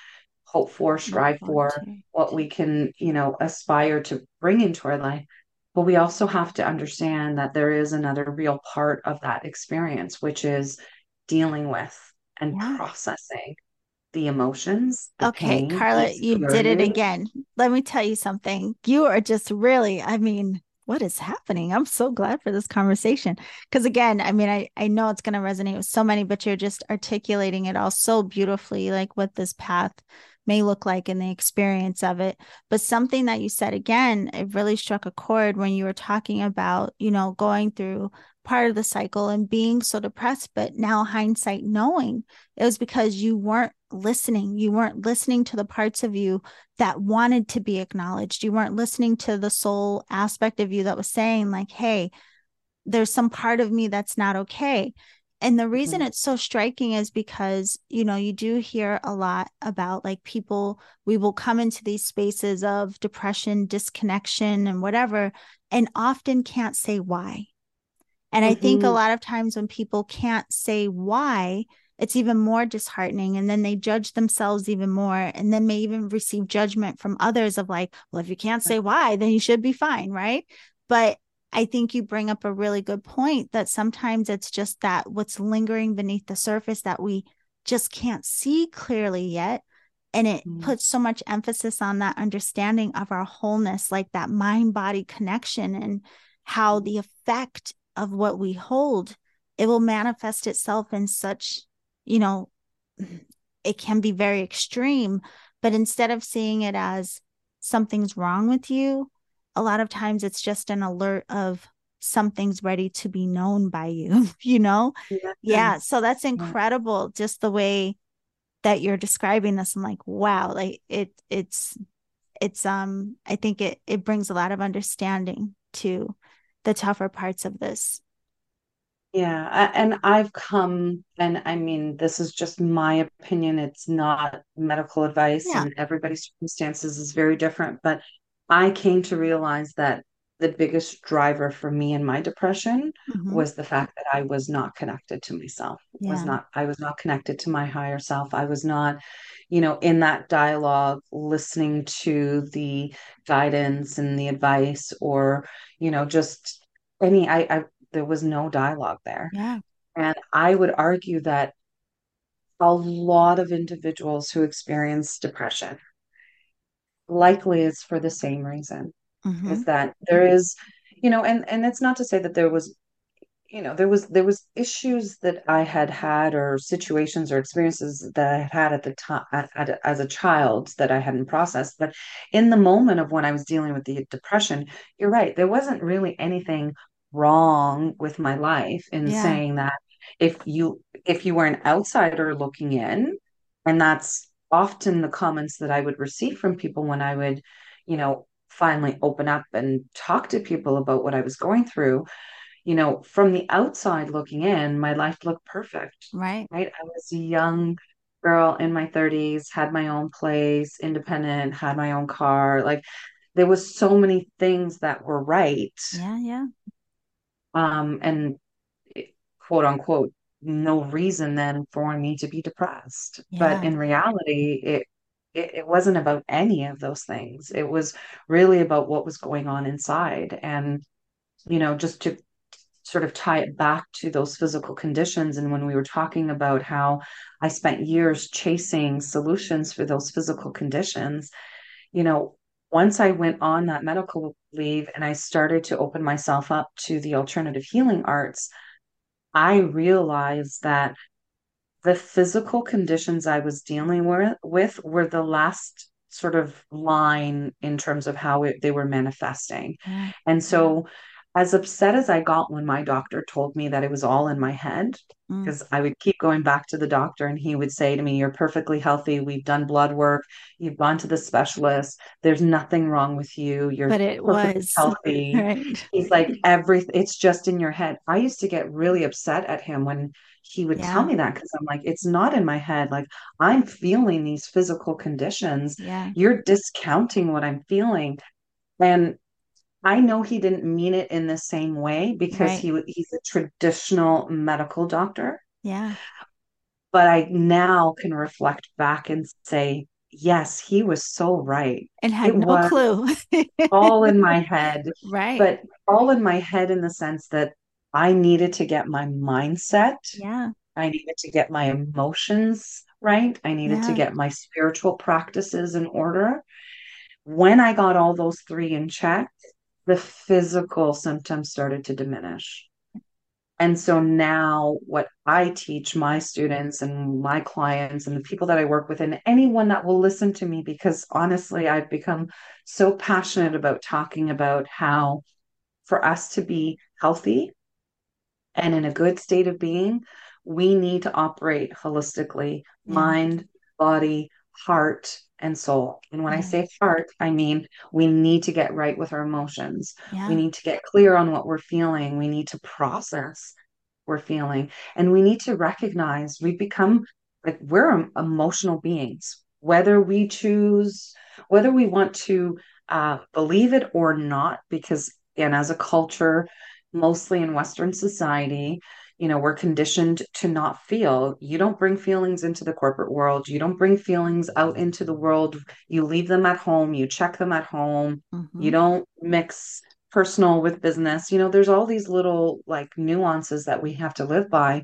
hope for, strive for, what we can, you know, aspire to bring into our life. but we also have to understand that there is another real part of that experience, which is dealing with and yeah. processing the emotions. The okay, pain, Carla, you did it again. Let me tell you something. You are just really, I mean, what is happening? I'm so glad for this conversation. Because again, I mean, I, I know it's going to resonate with so many, but you're just articulating it all so beautifully, like what this path may look like in the experience of it. But something that you said again, it really struck a chord when you were talking about, you know, going through part of the cycle and being so depressed. But now, hindsight, knowing it was because you weren't listening. You weren't listening to the parts of you that wanted to be acknowledged. You weren't listening to the soul aspect of you that was saying, like, hey, there's some part of me that's not okay. And the reason mm-hmm. it's so striking is because, you know, you do hear a lot about like people, we will come into these spaces of depression, disconnection, and whatever, and often can't say why. And mm-hmm. I think a mm-hmm. lot of times when people can't say why, it's even more disheartening. And then they judge themselves even more and then may even receive judgment from others of like, well, if you can't say why, then you should be fine. Right. But I think you bring up a really good point that sometimes it's just that what's lingering beneath the surface that we just can't see clearly yet. And it mm. puts so much emphasis on that understanding of our wholeness, like that mind body connection and how the effect of what we hold, it will manifest itself in such, you know, it can be very extreme. But instead of seeing it as something's wrong with you, a lot of times it's just an alert of something's ready to be known by you, you know? Yeah. yeah. So that's incredible. Just the way that you're describing this. I'm like, wow, like it it's it's um I think it it brings a lot of understanding to the tougher parts of this. Yeah, and I've come, and I mean, this is just my opinion. It's not medical advice, yeah. and everybody's circumstances is very different. But I came to realize that the biggest driver for me in my depression mm-hmm. was the fact that I was not connected to myself. Yeah. Was not I was not connected to my higher self. I was not, you know, in that dialogue listening to the guidance and the advice or, you know, just any I, I there was no dialogue there. Yeah. And I would argue that a lot of individuals who experience depression likely is for the same reason mm-hmm. is that there is you know and and it's not to say that there was you know there was there was issues that i had had or situations or experiences that i had had at the time as a child that i hadn't processed but in the moment of when i was dealing with the depression you're right there wasn't really anything wrong with my life in yeah. saying that if you if you were an outsider looking in and that's often the comments that I would receive from people when I would, you know, finally open up and talk to people about what I was going through, you know, from the outside looking in, my life looked perfect. Right. Right. I was a young girl in my 30s, had my own place, independent, had my own car. Like there was so many things that were right. Yeah, yeah. Um, and quote unquote no reason then for me to be depressed. Yeah. But in reality, it, it it wasn't about any of those things. It was really about what was going on inside. And, you know, just to sort of tie it back to those physical conditions. And when we were talking about how I spent years chasing solutions for those physical conditions, you know, once I went on that medical leave and I started to open myself up to the alternative healing arts, I realized that the physical conditions I was dealing with, with were the last sort of line in terms of how it, they were manifesting. Mm-hmm. And so as upset as I got when my doctor told me that it was all in my head, because mm. I would keep going back to the doctor and he would say to me, You're perfectly healthy. We've done blood work. You've gone to the specialist. There's nothing wrong with you. You're but it was healthy. Right. He's like, everything it's just in your head. I used to get really upset at him when he would yeah. tell me that because I'm like, it's not in my head. Like I'm feeling these physical conditions. Yeah. You're discounting what I'm feeling. And I know he didn't mean it in the same way because right. he he's a traditional medical doctor. Yeah. But I now can reflect back and say yes, he was so right. And had it no clue. all in my head. Right. But all in my head in the sense that I needed to get my mindset. Yeah. I needed to get my emotions right. I needed yeah. to get my spiritual practices in order. When I got all those three in check, the physical symptoms started to diminish. And so now, what I teach my students and my clients and the people that I work with, and anyone that will listen to me, because honestly, I've become so passionate about talking about how for us to be healthy and in a good state of being, we need to operate holistically yeah. mind, body, heart, and soul. And when yeah. I say heart, I mean we need to get right with our emotions. Yeah. We need to get clear on what we're feeling. We need to process we're feeling. And we need to recognize we've become like we're emotional beings, whether we choose, whether we want to uh, believe it or not, because, and as a culture, mostly in Western society, you know we're conditioned to not feel. You don't bring feelings into the corporate world. You don't bring feelings out into the world. You leave them at home. You check them at home. Mm-hmm. you don't mix personal with business. You know there's all these little like nuances that we have to live by.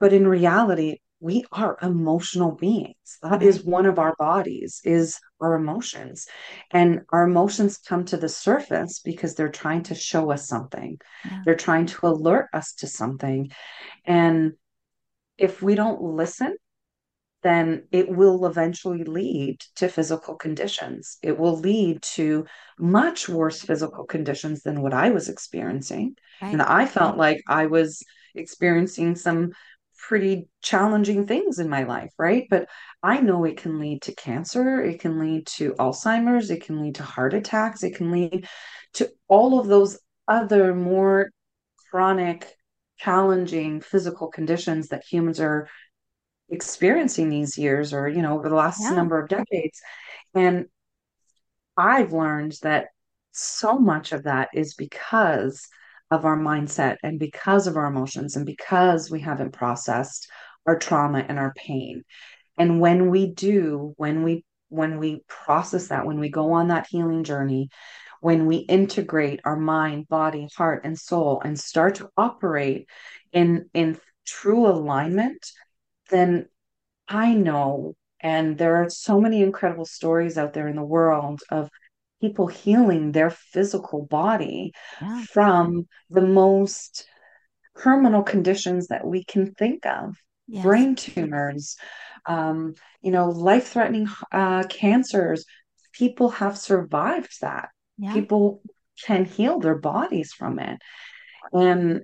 But in reality we are emotional beings That is mm-hmm. one of our bodies is our emotions and our emotions come to the surface because they're trying to show us something yeah. they're trying to alert us to something and if we don't listen then it will eventually lead to physical conditions. It will lead to much worse physical conditions than what I was experiencing. Right. And I felt like I was experiencing some pretty challenging things in my life, right? But I know it can lead to cancer, it can lead to Alzheimer's, it can lead to heart attacks, it can lead to all of those other more chronic, challenging physical conditions that humans are experiencing these years or, you know, over the last yeah. number of decades. And I've learned that so much of that is because of our mindset and because of our emotions and because we haven't processed our trauma and our pain. And when we do when we when we process that when we go on that healing journey when we integrate our mind body heart and soul and start to operate in in true alignment then i know and there are so many incredible stories out there in the world of people healing their physical body yeah. from the most terminal conditions that we can think of. Yes. brain tumors um, you know life threatening uh, cancers. People have survived that. Yeah. people can heal their bodies from it. And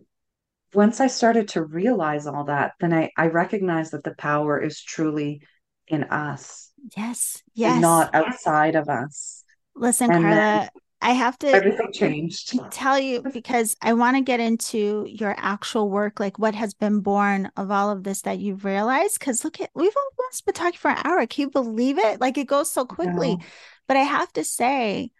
once i started to realize all that then i i recognized that the power is truly in us yes. yes. not outside of us Listen, and Carla, I have to everything changed. Tell you because I want to get into your actual work, like what has been born of all of this that you've realized. Because look at we've almost been talking for an hour. Can you believe it? Like it goes so quickly. No. But I have to say,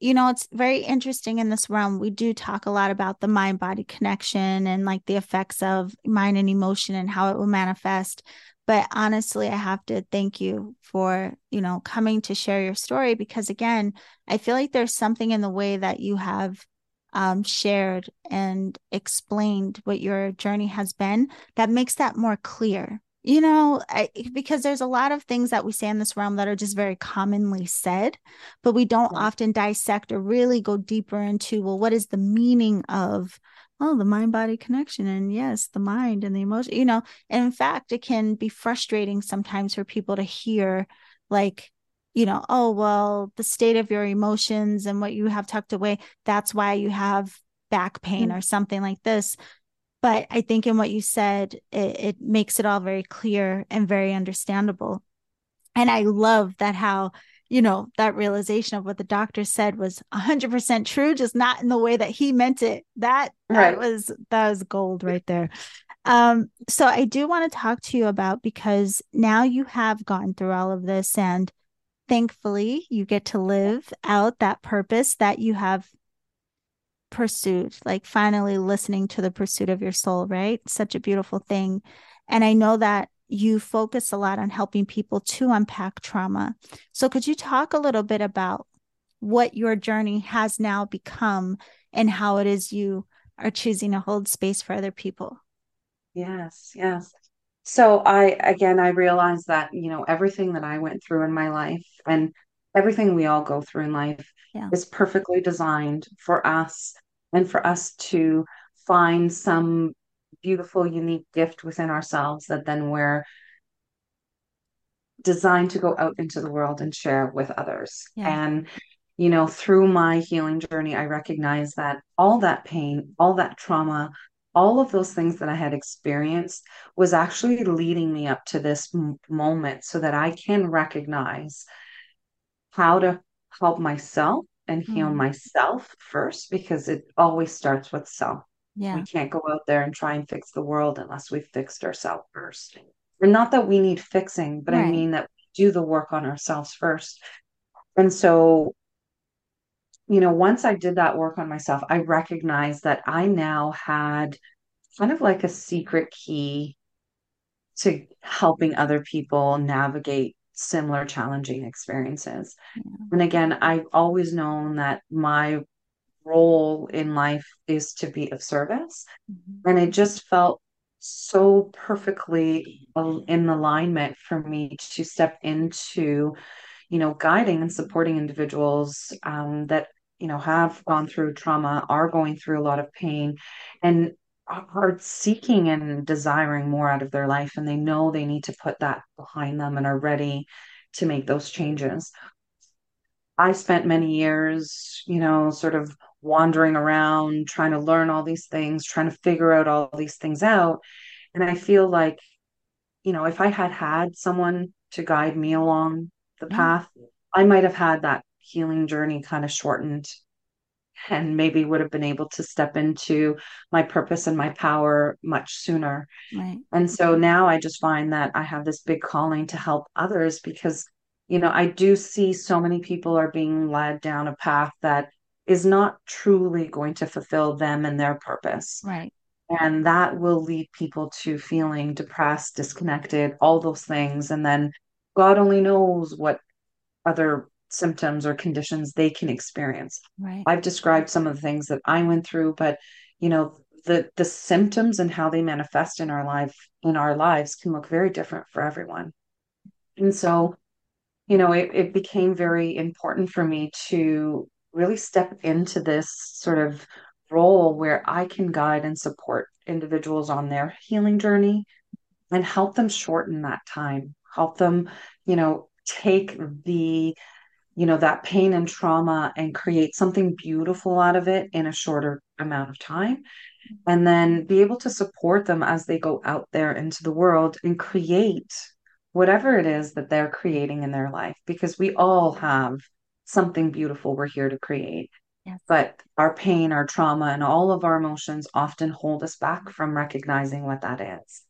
you know, it's very interesting in this realm. We do talk a lot about the mind body connection and like the effects of mind and emotion and how it will manifest but honestly i have to thank you for you know coming to share your story because again i feel like there's something in the way that you have um, shared and explained what your journey has been that makes that more clear. You know I, because there's a lot of things that we say in this realm that are just very commonly said but we don't often dissect or really go deeper into well what is the meaning of oh the mind body connection and yes the mind and the emotion you know and in fact it can be frustrating sometimes for people to hear like you know oh well the state of your emotions and what you have tucked away that's why you have back pain mm-hmm. or something like this but i think in what you said it, it makes it all very clear and very understandable and i love that how you know, that realization of what the doctor said was 100% true, just not in the way that he meant it. That, that right. was, that was gold right there. Um, so I do want to talk to you about because now you have gone through all of this and thankfully you get to live out that purpose that you have pursued, like finally listening to the pursuit of your soul, right? Such a beautiful thing. And I know that you focus a lot on helping people to unpack trauma. So, could you talk a little bit about what your journey has now become and how it is you are choosing to hold space for other people? Yes, yes. So I again I realized that, you know, everything that I went through in my life and everything we all go through in life Yeah. is perfectly designed for us and for us to find some beautiful, unique gift within ourselves that then we're designed to go out into the world and share with others. Yeah. And, you know, through my healing journey, I recognize that all that pain, all that trauma, all of those things that I had experienced was actually leading me up to this m- moment so that I can recognize how to help myself and heal Mm. myself first, because it always starts with self. We can't go out there and try and fix the world unless we've fixed ourselves first. And not that we need fixing, but I mean that we do the work on ourselves first. And so, you know, once I did that work on myself, I recognized that I now had kind of like a secret key to helping other people navigate similar challenging experiences. Yeah. And again, I've always known that my role in life is to be of service. Mhm. And it just felt so perfectly in alignment for me to step into, you know, guiding and supporting individuals um, that, you know, have gone through trauma, are going through a lot of pain, and are seeking and desiring more out of their life. And they know they need to put that behind them and are ready to make those changes. I spent many years, you know, sort of wandering around, trying to learn all these things, trying to figure out all these things out. And I feel like, you know, if I had had someone to guide me along the Yeah. path, I might have had that healing journey kind of shortened and maybe would have been able to step into my purpose and my power much sooner. Right. And so now I just find that I have this big calling to help others because, you know, I do see so many people are being led down a path that is not truly going to fulfill them and their purpose. Right. And that will lead people to feeling depressed, disconnected, all those things. And then God only knows what other symptoms or conditions they can experience. Right. I've described some of the things that I went through, but you know, the the symptoms and how they manifest in our life in our lives can look very different for everyone. And so, you know, it, it became very important for me to really step into this sort of role where I can guide and support individuals on their healing journey and help them shorten that time, help them, you know, take the you know, that pain and trauma and create something beautiful out of it in a shorter amount of time. And then be able to support them as they go out there into the world and create whatever it is that they're creating in their life, because we all have something beautiful we're here to create. Yes. But our pain, our trauma, and all of our emotions often hold us back from recognizing what that is.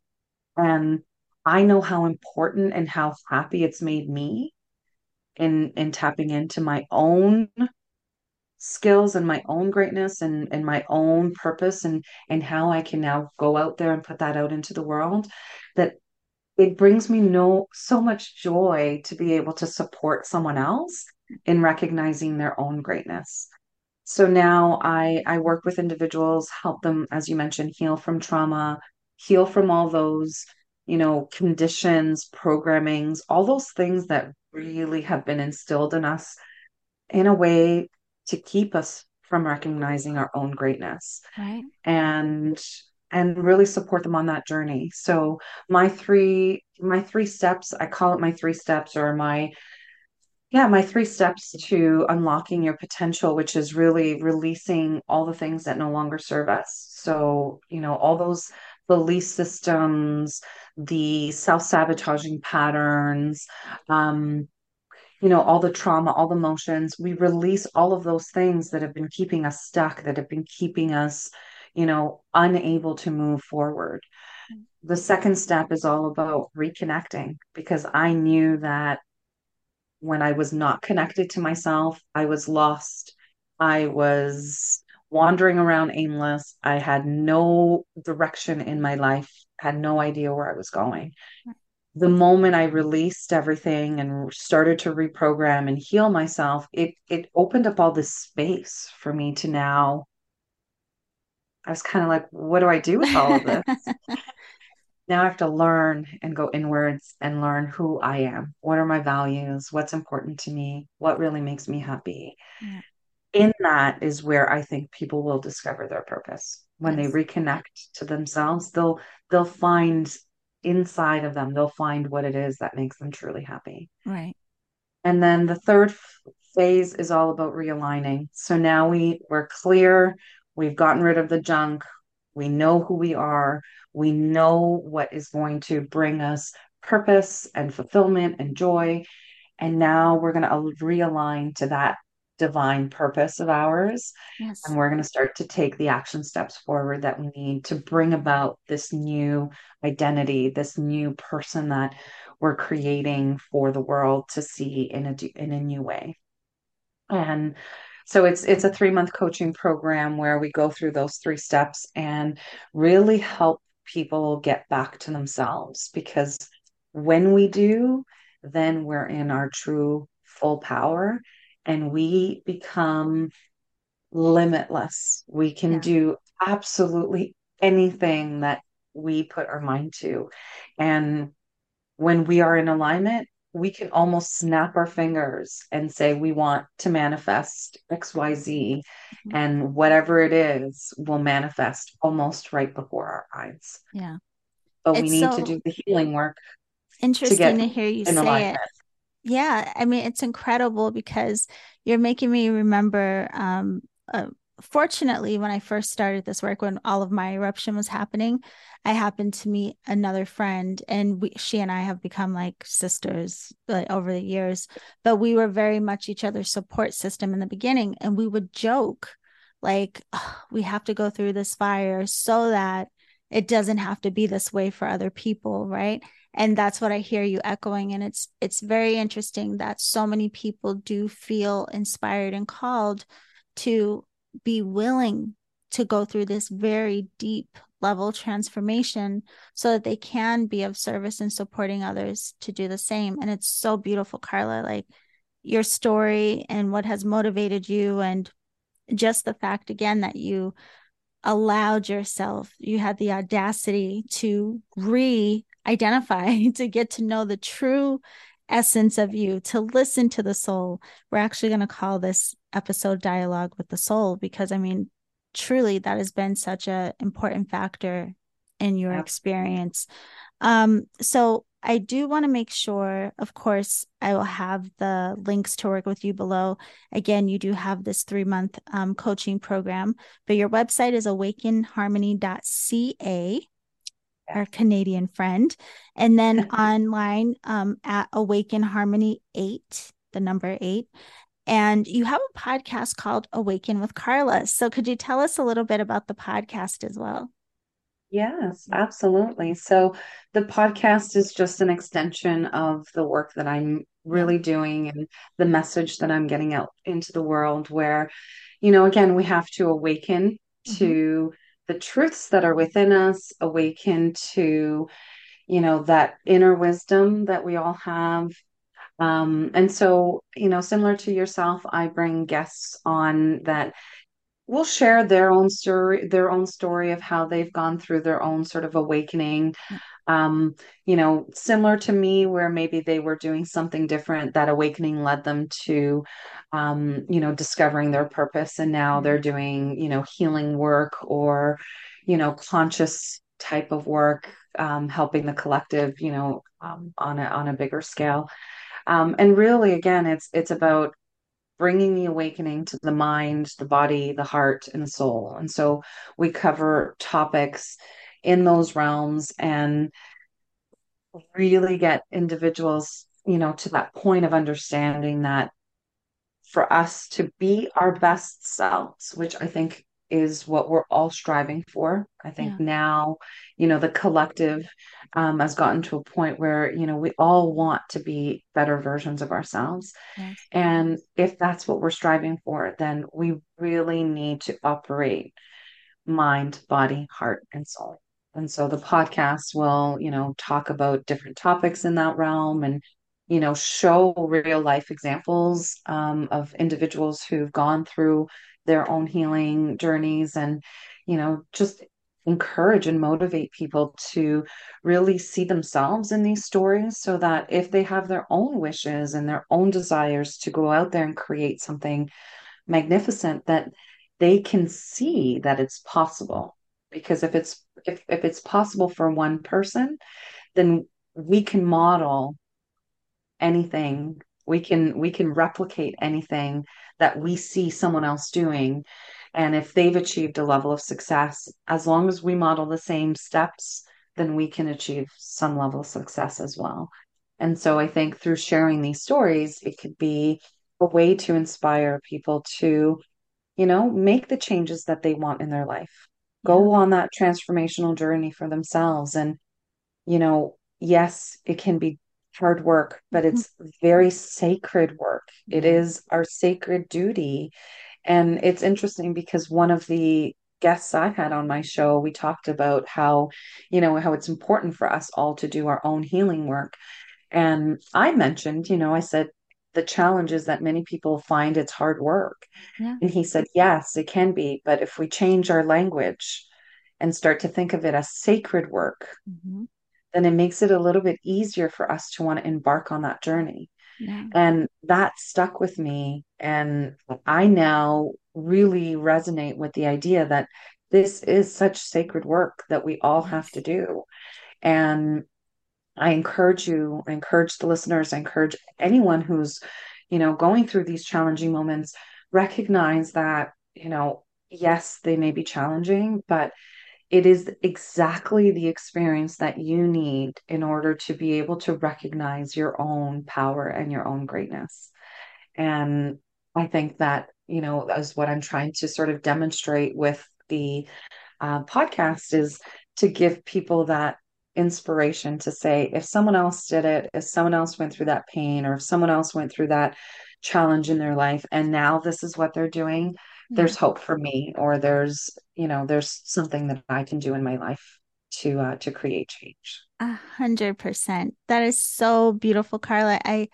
And I know how important and how happy it's made me in in tapping into my own skills and my own greatness and and my own purpose and and how I can now go out there and put that out into the world that it brings me no so much joy to be able to support someone else in recognizing their own greatness. So now I I work with individuals, help them as you mentioned heal from trauma, heal from all those, you know, conditions, programmings, all those things that really have been instilled in us in a way to keep us from recognizing our own greatness Right. and and really support them on that journey so my three my three steps i call it my three steps or my yeah my three steps to unlocking your potential which is really releasing all the things that no longer serve us so you know all those belief systems the self-sabotaging patterns um you know, all the trauma, all the emotions, we release all of those things that have been keeping us stuck, that have been keeping us, you know, unable to move forward. The second step is all about reconnecting because I knew that when I was not connected to myself, I was lost. I was wandering around aimless. I had no direction in my life, had no idea where I was going. the moment I released everything and started to reprogram and heal myself, it it opened up all this space for me to now. I was kind of like, what do I do with all of this? now I have to learn and go inwards and learn who I am. What are my values? What's important to me? What really makes me happy? Yeah. In that is where I think people will discover their purpose. When yes. they reconnect to themselves, they'll they'll find inside of them, they'll find what it is that makes them truly happy. Right. And then the third phase is all about realigning. So now we we're clear, we've gotten rid of the junk, we know who we are, we know what is going to bring us purpose and fulfillment and joy. And now we're going to realign to that divine purpose of ours. Yes. And we're going to start to take the action steps forward that we need to bring about this new identity, this new person that we're creating for the world to see in a in a new way. And so it's it's a 3-month coaching program where we go through those three steps and really help people get back to themselves because when we do, then we're in our true full power and we become limitless. We can yeah. do absolutely anything that we put our mind to. And when we are in alignment, we can almost snap our fingers and say we want to manifest XYZ mm-hmm. and whatever it is will manifest almost right before our eyes. Yeah. But it's we need so to do the healing work. Interesting to, to hear you say alignment. it yeah i mean it's incredible because you're making me remember um uh, fortunately when i first started this work when all of my eruption was happening i happened to meet another friend and we, she and i have become like sisters like, over the years. But we were very much each other's support system in the beginning and we would joke like oh, we have to go through this fire so that it doesn't have to be this way for other people right? And that's what i hear you echoing and it's it's very interesting that so many people do feel inspired and called to be willing to go through this very deep level transformation so that they can be of service in supporting others to do the same and it's so beautiful carla like your story and what has motivated you and just the fact again that you allowed yourself you had the audacity to re identify, to get to know the true essence of you, to listen to the soul. We're actually going to call this episode Dialogue with the Soul because I mean, truly, that has been such an important factor in your yeah. experience. Um, so I do want to make sure, of course, I will have the links to work with you below. Again, you do have this three month um, coaching program, but your website is awakenharmony.ca our Canadian friend. And then online um, at Awaken Harmony 8, the number 8. And you have a podcast called Awaken with Carla. So could you tell us a little bit about the podcast as well? Yes, absolutely. So the podcast is just an extension of the work that I'm really doing and the message that I'm getting out into the world where, you know, again, we have to awaken mm-hmm. to the truths that are within us, awaken to, you know, that inner wisdom that we all have. Um, and so, you know, similar to yourself, I bring guests on that will share their own story, their own story of how they've gone through their own sort of awakening. Um, you know, similar to me, where maybe they were doing something different, that awakening led them to um, you know, discovering their purpose. And now they're doing, you know, healing work or, you know, conscious type of work, um, helping the collective, you know, um, on a on a bigger scale. Um, and really, again, it's it's about bringing the awakening to the mind, the body, the heart, and the soul. And so we cover topics in those realms and really get individuals, you know, to that point of understanding that for us to be our best selves, which I think is what we're all striving for. I think yeah. now, you know, the collective um, has gotten to a point where, you know, we all want to be better versions of ourselves. Yes. And if that's what we're striving for, then we really need to operate mind, body, heart, and soul. And so the podcast will, you know, talk about different topics in that realm and, you know, show real life examples um, of individuals who've gone through their own healing journeys and, you know, just encourage and motivate people to really see themselves in these stories so that if they have their own wishes and their own desires to go out there and create something magnificent that they can see that it's possible. Because if it's if, if it's possible for one person then we can model anything. We can we can replicate anything that we see someone else doing. And if they've achieved a level of success as long as we model the same steps then we can achieve some level of success as well. And so i think through sharing these stories it could be a way to inspire people to you know make the changes that they want in their life. Go on that transformational journey for themselves. And you know yes it can be hard work, but mm-hmm. it's very sacred work. It is our sacred duty. And it's interesting because one of the guests I had on my show, we talked about how, you know, how it's important for us all to do our own healing work. And I mentioned, you know, I said, the challenge is that many people find it's hard work. Yeah. And he said, yes, it can be. But if we change our language and start to think of it as sacred work, mm-hmm then it makes it a little bit easier for us to want to embark on that journey. Yeah. And that stuck with me. And I now really resonate with the idea that this is such sacred work that we all have to do. And I encourage you, I encourage the listeners, I encourage anyone who's, you know, going through these challenging moments, recognize that, you know, yes, they may be challenging, but it is exactly the experience that you need in order to be able to recognize your own power and your own greatness. And I think that, you know, is what I'm trying to sort of demonstrate with the uh, podcast is to give people that inspiration to say, if someone else did it, if someone else went through that pain, or if someone else went through that challenge in their life, and now this is what they're doing, there's hope for me or there's you know there's something that i can do in my life to uh to create change. A hundred percent. That is so beautiful carla. I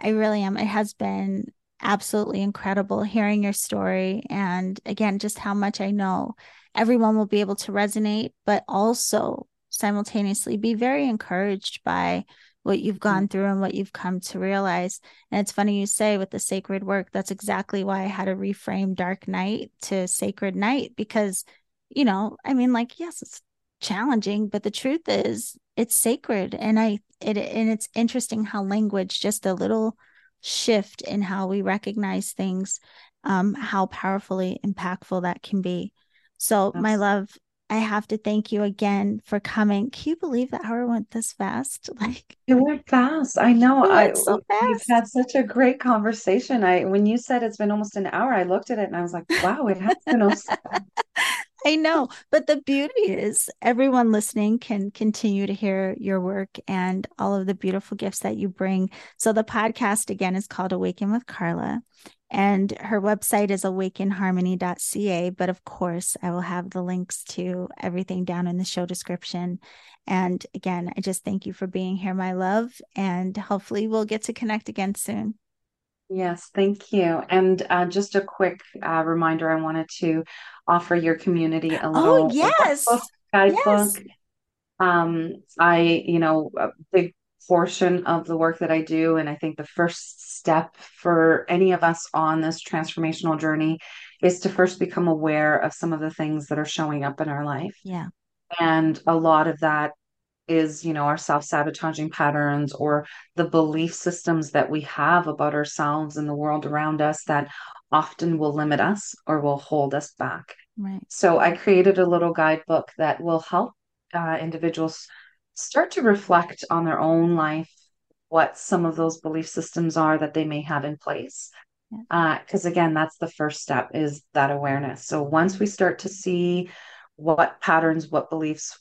i really am. It has been absolutely incredible hearing your story and again just how much i know everyone will be able to resonate but also simultaneously be very encouraged by what you've mm-hmm. gone through and what you've come to realize. And it's funny you say with the sacred work, that's exactly why I had to reframe dark night to sacred night because, you know, I mean, like, yes, it's challenging, but the truth is it's sacred. And I, it, and it's interesting how language, just a little shift in how we recognize things, um, how powerfully impactful that can be. So, my love, I have to thank you again for coming. Can you believe that hour went this fast? Like it went fast. I know. I so fast. We've had such a great conversation. I when you said it's been almost an hour, I looked at it and I was like, wow, it has been almost I know. But the beauty is everyone listening can continue to hear your work and all of the beautiful gifts that you bring. So the podcast again is called Awaken with Carla. And her website is awakenharmony.ca. But of course, I will have the links to everything down in the show description. And again, I just thank you for being here, my love. And hopefully, we'll get to connect again soon. Yes, thank you. And uh, just a quick uh, reminder I wanted to offer your community a oh, little oh, yes. guidebook. Yes. Um, I, you know, a big portion of the work that I do. And I think the first step for any of us on this transformational journey is to first become aware of some of the things that are showing up in our life. Yeah. And a lot of that is, you know, our self sabotaging patterns or the belief systems that we have about ourselves and the world around us that often will limit us or will hold us back. Right. So I created a little guidebook that will help uh, individuals start to reflect on their own life, what some of those belief systems are that they may have in place. Because uh, again, that's the first step is that awareness. So once we start to see what patterns, what beliefs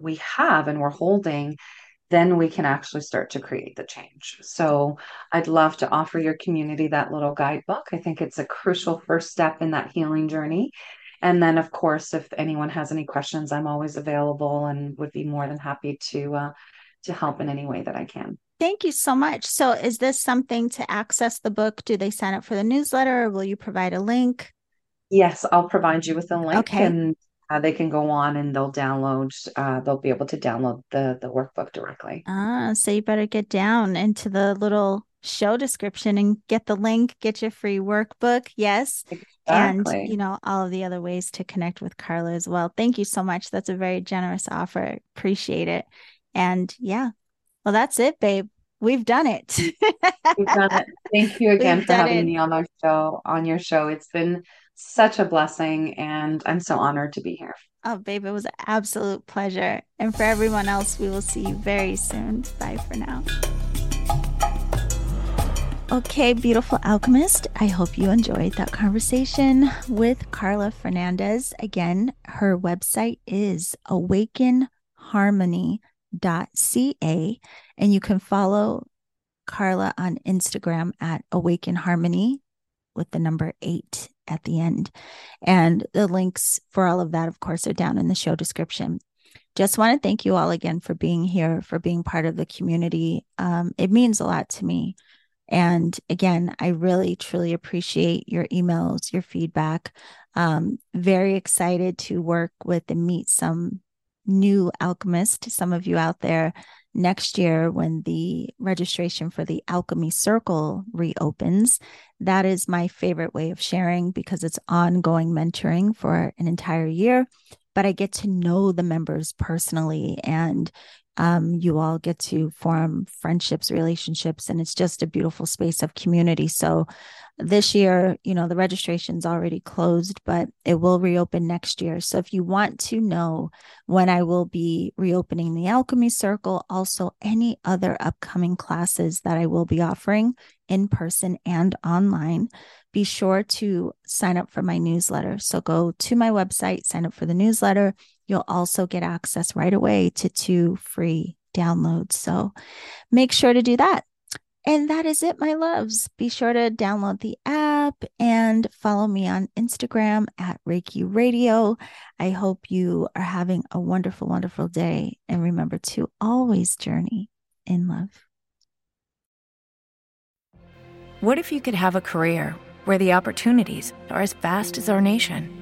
we have and we're holding, then we can actually start to create the change. So I'd love to offer your community that little guidebook. I think it's a crucial first step in that healing journey. And then, of course, if anyone has any questions, I'm always available and would be more than happy to uh, to help in any way that I can. Thank you so much. So, is this something to access the book? Do they sign up for the newsletter, or will you provide a link? Yes, I'll provide you with a link, okay. and uh, they can go on and they'll download. Uh, they'll be able to download the the workbook directly. Ah, so you better get down into the little show description and get the link, get your free workbook. Yes. Exactly. And, you know, all of the other ways to connect with Carla as well. Thank you so much. That's a very generous offer. Appreciate it. And yeah, well, that's it, babe. We've done it. We've done it. Thank you again We've for having it. me on our show, on your show. It's been such a blessing and I'm so honored to be here. Oh, babe, it was an absolute pleasure. And for everyone else, we will see you very soon. Bye for now. Okay, beautiful alchemist. I hope you enjoyed that conversation with Carla Fernandes. Again, her website is awakenharmony.ca, and you can follow Carla on Instagram at awakenharmony with the number eight at the end. And the links for all of that, of course, are down in the show description. Just want to thank you all again for being here, for being part of the community. Um, it means a lot to me. And again, I really, truly appreciate your emails, your feedback. Um, very excited to work with and meet some new alchemists, some of you out there next year when the registration for the Alchemy Circle reopens. That is my favorite way of sharing because it's ongoing mentoring for an entire year. But I get to know the members personally and um, you all get to form friendships, relationships, and it's just a beautiful space of community. So this year, you know, the registration's already closed, but it will reopen next year. So if you want to know when I will be reopening the Alchemy Circle, also any other upcoming classes that I will be offering in person and online, be sure to sign up for my newsletter. So go to my website, sign up for the newsletter. You'll also get access right away to two free downloads. So make sure to do that. And that is it, my loves. Be sure to download the app and follow me on Instagram at Reiki Radio. I hope you are having a wonderful, wonderful day. And remember to always journey in love. What if you could have a career where the opportunities are as vast as our nation,